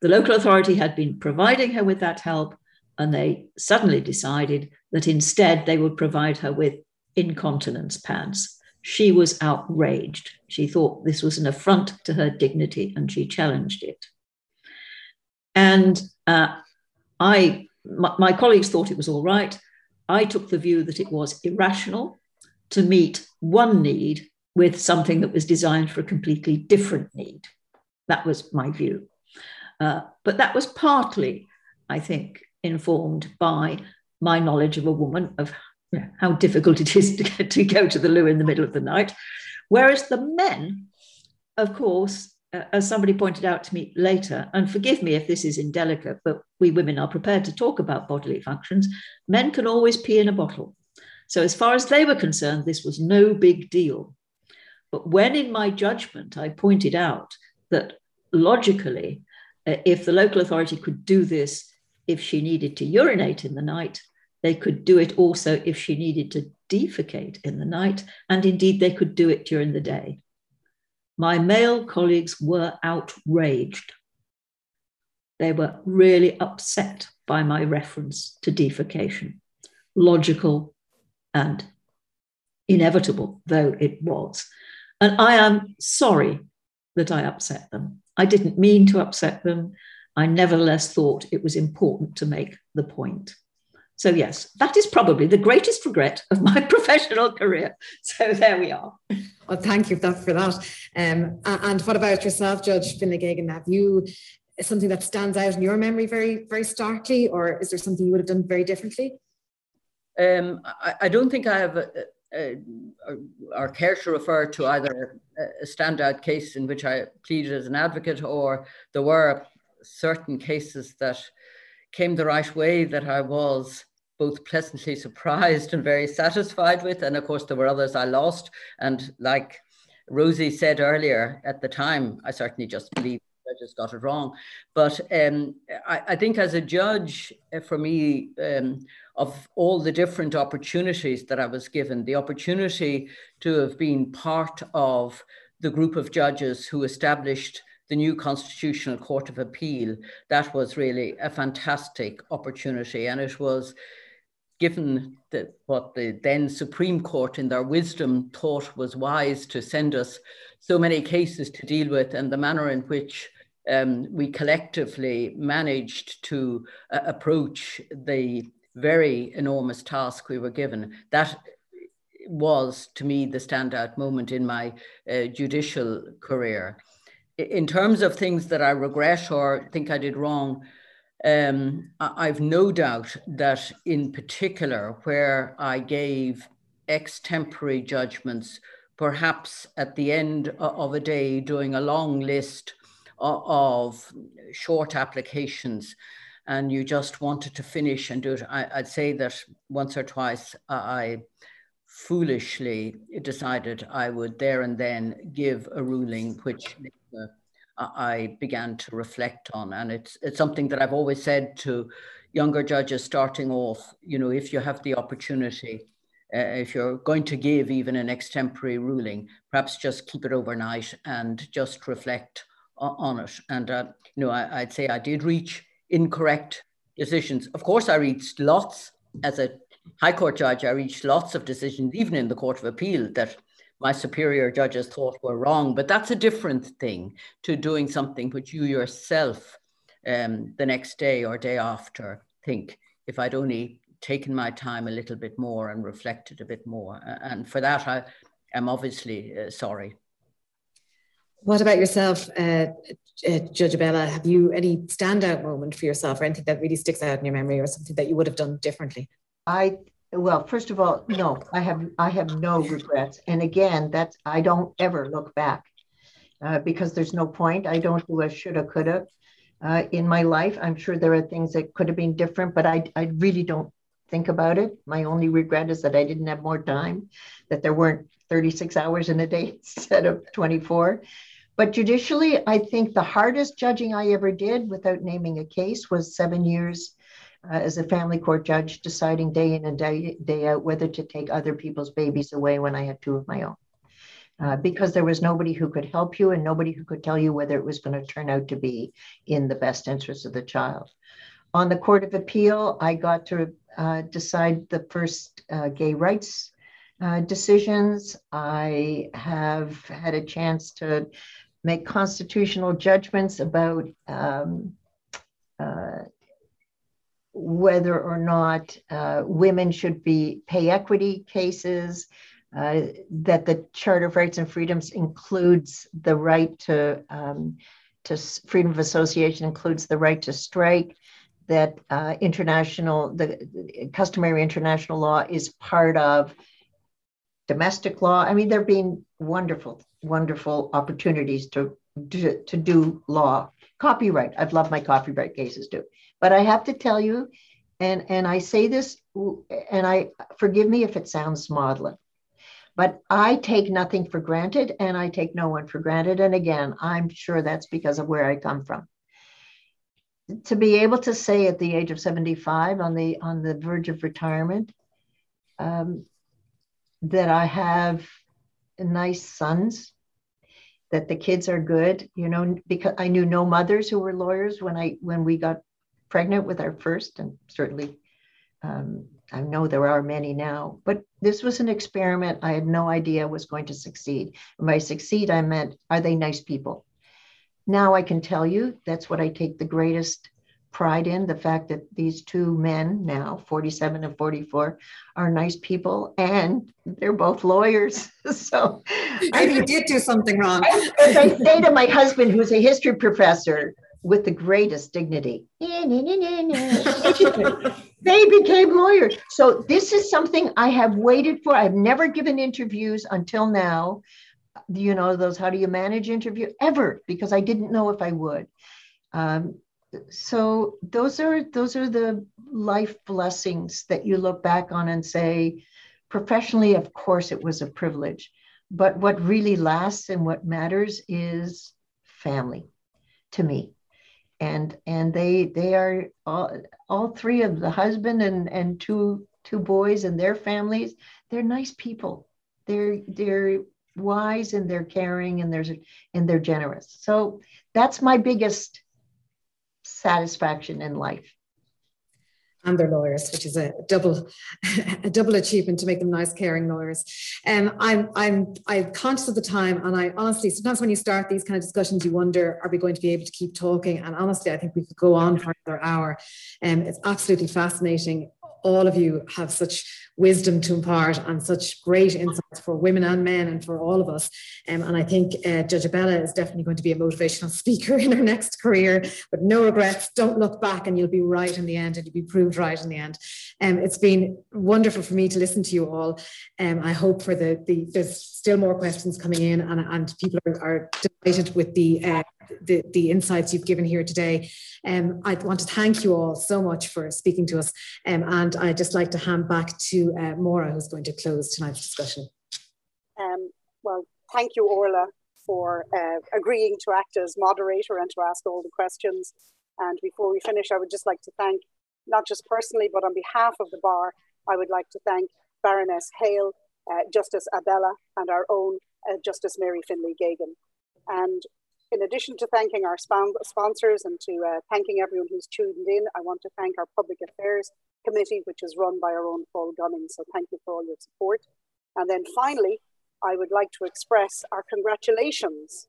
Speaker 4: The local authority had been providing her with that help, and they suddenly decided that instead they would provide her with incontinence pads. She was outraged. She thought this was an affront to her dignity and she challenged it. And uh, I, my, my colleagues thought it was all right. I took the view that it was irrational to meet one need with something that was designed for a completely different need. That was my view. Uh, but that was partly I think, informed by my knowledge of a woman, of how difficult it is to, get, to go to the loo in the middle of the night. Whereas the men, of course, uh, as somebody pointed out to me later, and forgive me if this is indelicate, but we women are prepared to talk about bodily functions, men can always pee in a bottle. So, as far as they were concerned, this was no big deal. But when in my judgment I pointed out that logically, uh, if the local authority could do this if she needed to urinate in the night, they could do it also if she needed to defecate in the night, and indeed they could do it during the day. My male colleagues were outraged. They were really upset by my reference to defecation, logical and inevitable though it was. And I am sorry that I upset them. I didn't mean to upset them. I nevertheless thought it was important to make the point. So, yes, that is probably the greatest regret of my professional career. So, there we are.
Speaker 2: Well, thank you for that. Um, and what about yourself, Judge Finlay Have you something that stands out in your memory very, very starkly, or is there something you would have done very differently?
Speaker 5: Um, I, I, don't think I have a, a, a, or care to refer to either a standout case in which I pleaded as an advocate, or there were certain cases that came the right way that I was both pleasantly surprised and very satisfied with. And of course, there were others I lost. And like Rosie said earlier, at the time, I certainly just believed I just got it wrong. But um, I, I, think as a judge, uh, for me, um, of all the different opportunities that I was given, the opportunity to have been part of the group of judges who established the new Constitutional Court of Appeal, that was really a fantastic opportunity. And it was given that what the then Supreme Court, in their wisdom, thought was wise to send us so many cases to deal with, and the manner in which um, we collectively managed to uh, approach the very enormous task we were given, that was to me the standout moment in my uh, judicial career. In terms of things that I regret or think I did wrong, um, I've no doubt that in particular, where I gave extempore judgments, perhaps at the end of a day, doing a long list of short applications, and you just wanted to finish and do it, I, would say that once or twice I foolishly decided I would there and then give a ruling which I began to reflect on. And it's, it's something that I've always said to younger judges starting off, you know, if you have the opportunity, uh, if you're going to give even an extempore ruling, perhaps just keep it overnight and just reflect on it. And, uh, you know, I, I'd say I did reach incorrect decisions. Of course, I reached lots as a High Court judge, I reached lots of decisions, even in the Court of Appeal, that my superior judges thought were wrong. But that's a different thing to doing something which you yourself um, the next day or day after think, if I'd only taken my time a little bit more and reflected a bit more. And for that, I am obviously uh, sorry.
Speaker 2: What about yourself, uh, uh, Judge Abella? Have you any standout moment for yourself or anything that really sticks out in your memory or something that you would have done differently?
Speaker 3: I well, first of all, no, I have I have no regrets. And again, that's I don't ever look back uh, because there's no point. I don't do a shoulda, coulda uh, in my life. I'm sure there are things that could have been different, but I I really don't think about it. My only regret is that I didn't have more time, that there weren't 36 hours in a day instead of 24. But judicially, I think the hardest judging I ever did, without naming a case, was seven years uh, as a family court judge deciding day in and day, day out whether to take other people's babies away when I had two of my own. Uh, because there was nobody who could help you and nobody who could tell you whether it was going to turn out to be in the best interest of the child. On the Court of Appeal, I got to uh, decide the first uh, gay rights uh, decisions. I have had a chance to make constitutional judgments about um, uh, whether or not uh, women should be pay equity cases, uh, that the Charter of Rights and Freedoms includes the right to, um, to freedom of association, includes the right to strike, that uh, international, the, customary international law is part of domestic law. I mean, there have been wonderful, wonderful opportunities to, to, to do law. Copyright, I've loved my copyright cases too. But I have to tell you, and, and I say this, and I forgive me if it sounds maudlin, but I take nothing for granted and I take no one for granted. And again, I'm sure that's because of where I come from. To be able to say at the age of 75 on the on the verge of retirement um, that I have nice sons, that the kids are good, you know, because I knew no mothers who were lawyers when I when we got pregnant with our first, and certainly um, I know there are many now, but this was an experiment I had no idea was going to succeed. And by succeed, I meant, are they nice people? Now I can tell you that's what I take the greatest pride in the fact that these two men now 47 and 44 are nice people and they're both lawyers so
Speaker 2: I did do something wrong
Speaker 3: as i say to my husband who's a history professor with the greatest dignity. they became lawyers. So this is something I have waited for. I've never given interviews until now. You know, those how do you manage interview ever because I didn't know if I would. Um, so those are those are the life blessings that you look back on and say, professionally, of course, it was a privilege. But what really lasts and what matters is family to me and and they they are all, all three of the husband and and two two boys and their families they're nice people. They're they're wise and they're caring and there's and they're generous. So that's my biggest satisfaction in life
Speaker 2: and their lawyers, which is a double a double achievement to make them nice, caring lawyers. Um, I'm I'm I'm conscious of the time, and I honestly sometimes when you start these kind of discussions, you wonder, are we going to be able to keep talking? And honestly, I think we could go on for another hour. Um, it's absolutely fascinating all of you have such wisdom to impart and such great insights for women and men and for all of us. Um, and I think uh, Judge Abella is definitely going to be a motivational speaker in her next career, but no regrets. Don't look back and you'll be right in the end and you'll be proved right in the end. Um, it's been wonderful for me to listen to you all. Um, I hope for the, the there's still more questions coming in and, and people are, are delighted with the uh, the, the insights you've given here today. Um, I want to thank you all so much for speaking to us. Um, and I'd just like to hand back to uh, Maura, who's going to close tonight's discussion.
Speaker 1: Um, well, thank you, Orla, for uh, agreeing to act as moderator and to ask all the questions. And before we finish, I would just like to thank, not just personally, but on behalf of the bar, I would like to thank Baroness Hale, uh, Justice Abella, and our own uh, Justice Mary Finlay Geoghegan. And in addition to thanking our sponsors and to uh, thanking everyone who's tuned in, I want to thank our Public Affairs Committee, which is run by our own Paul Gunning. So thank you for all your support. And then finally, I would like to express our congratulations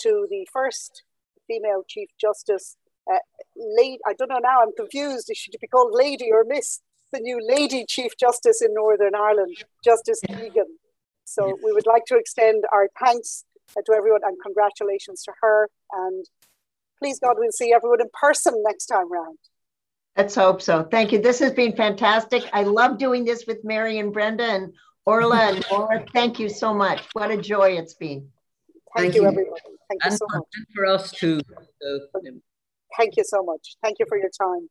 Speaker 1: to the first female Chief Justice. Uh, lady, I don't know now, I'm confused. Should she to be called Lady or Miss? The new Lady Chief Justice in Northern Ireland, Justice Keegan. So we would like to extend our thanks to everyone and congratulations to her. And please God, we'll see everyone in person next time round.
Speaker 3: Let's hope so. Thank you. This has been fantastic. I love doing this with Mary and Brenda and Orla and Maura. Thank you so much. What a joy it's been.
Speaker 1: Thank, Thank you, everybody. Thank you so much.
Speaker 5: for us too. So,
Speaker 1: Thank you so much. Thank you for your time.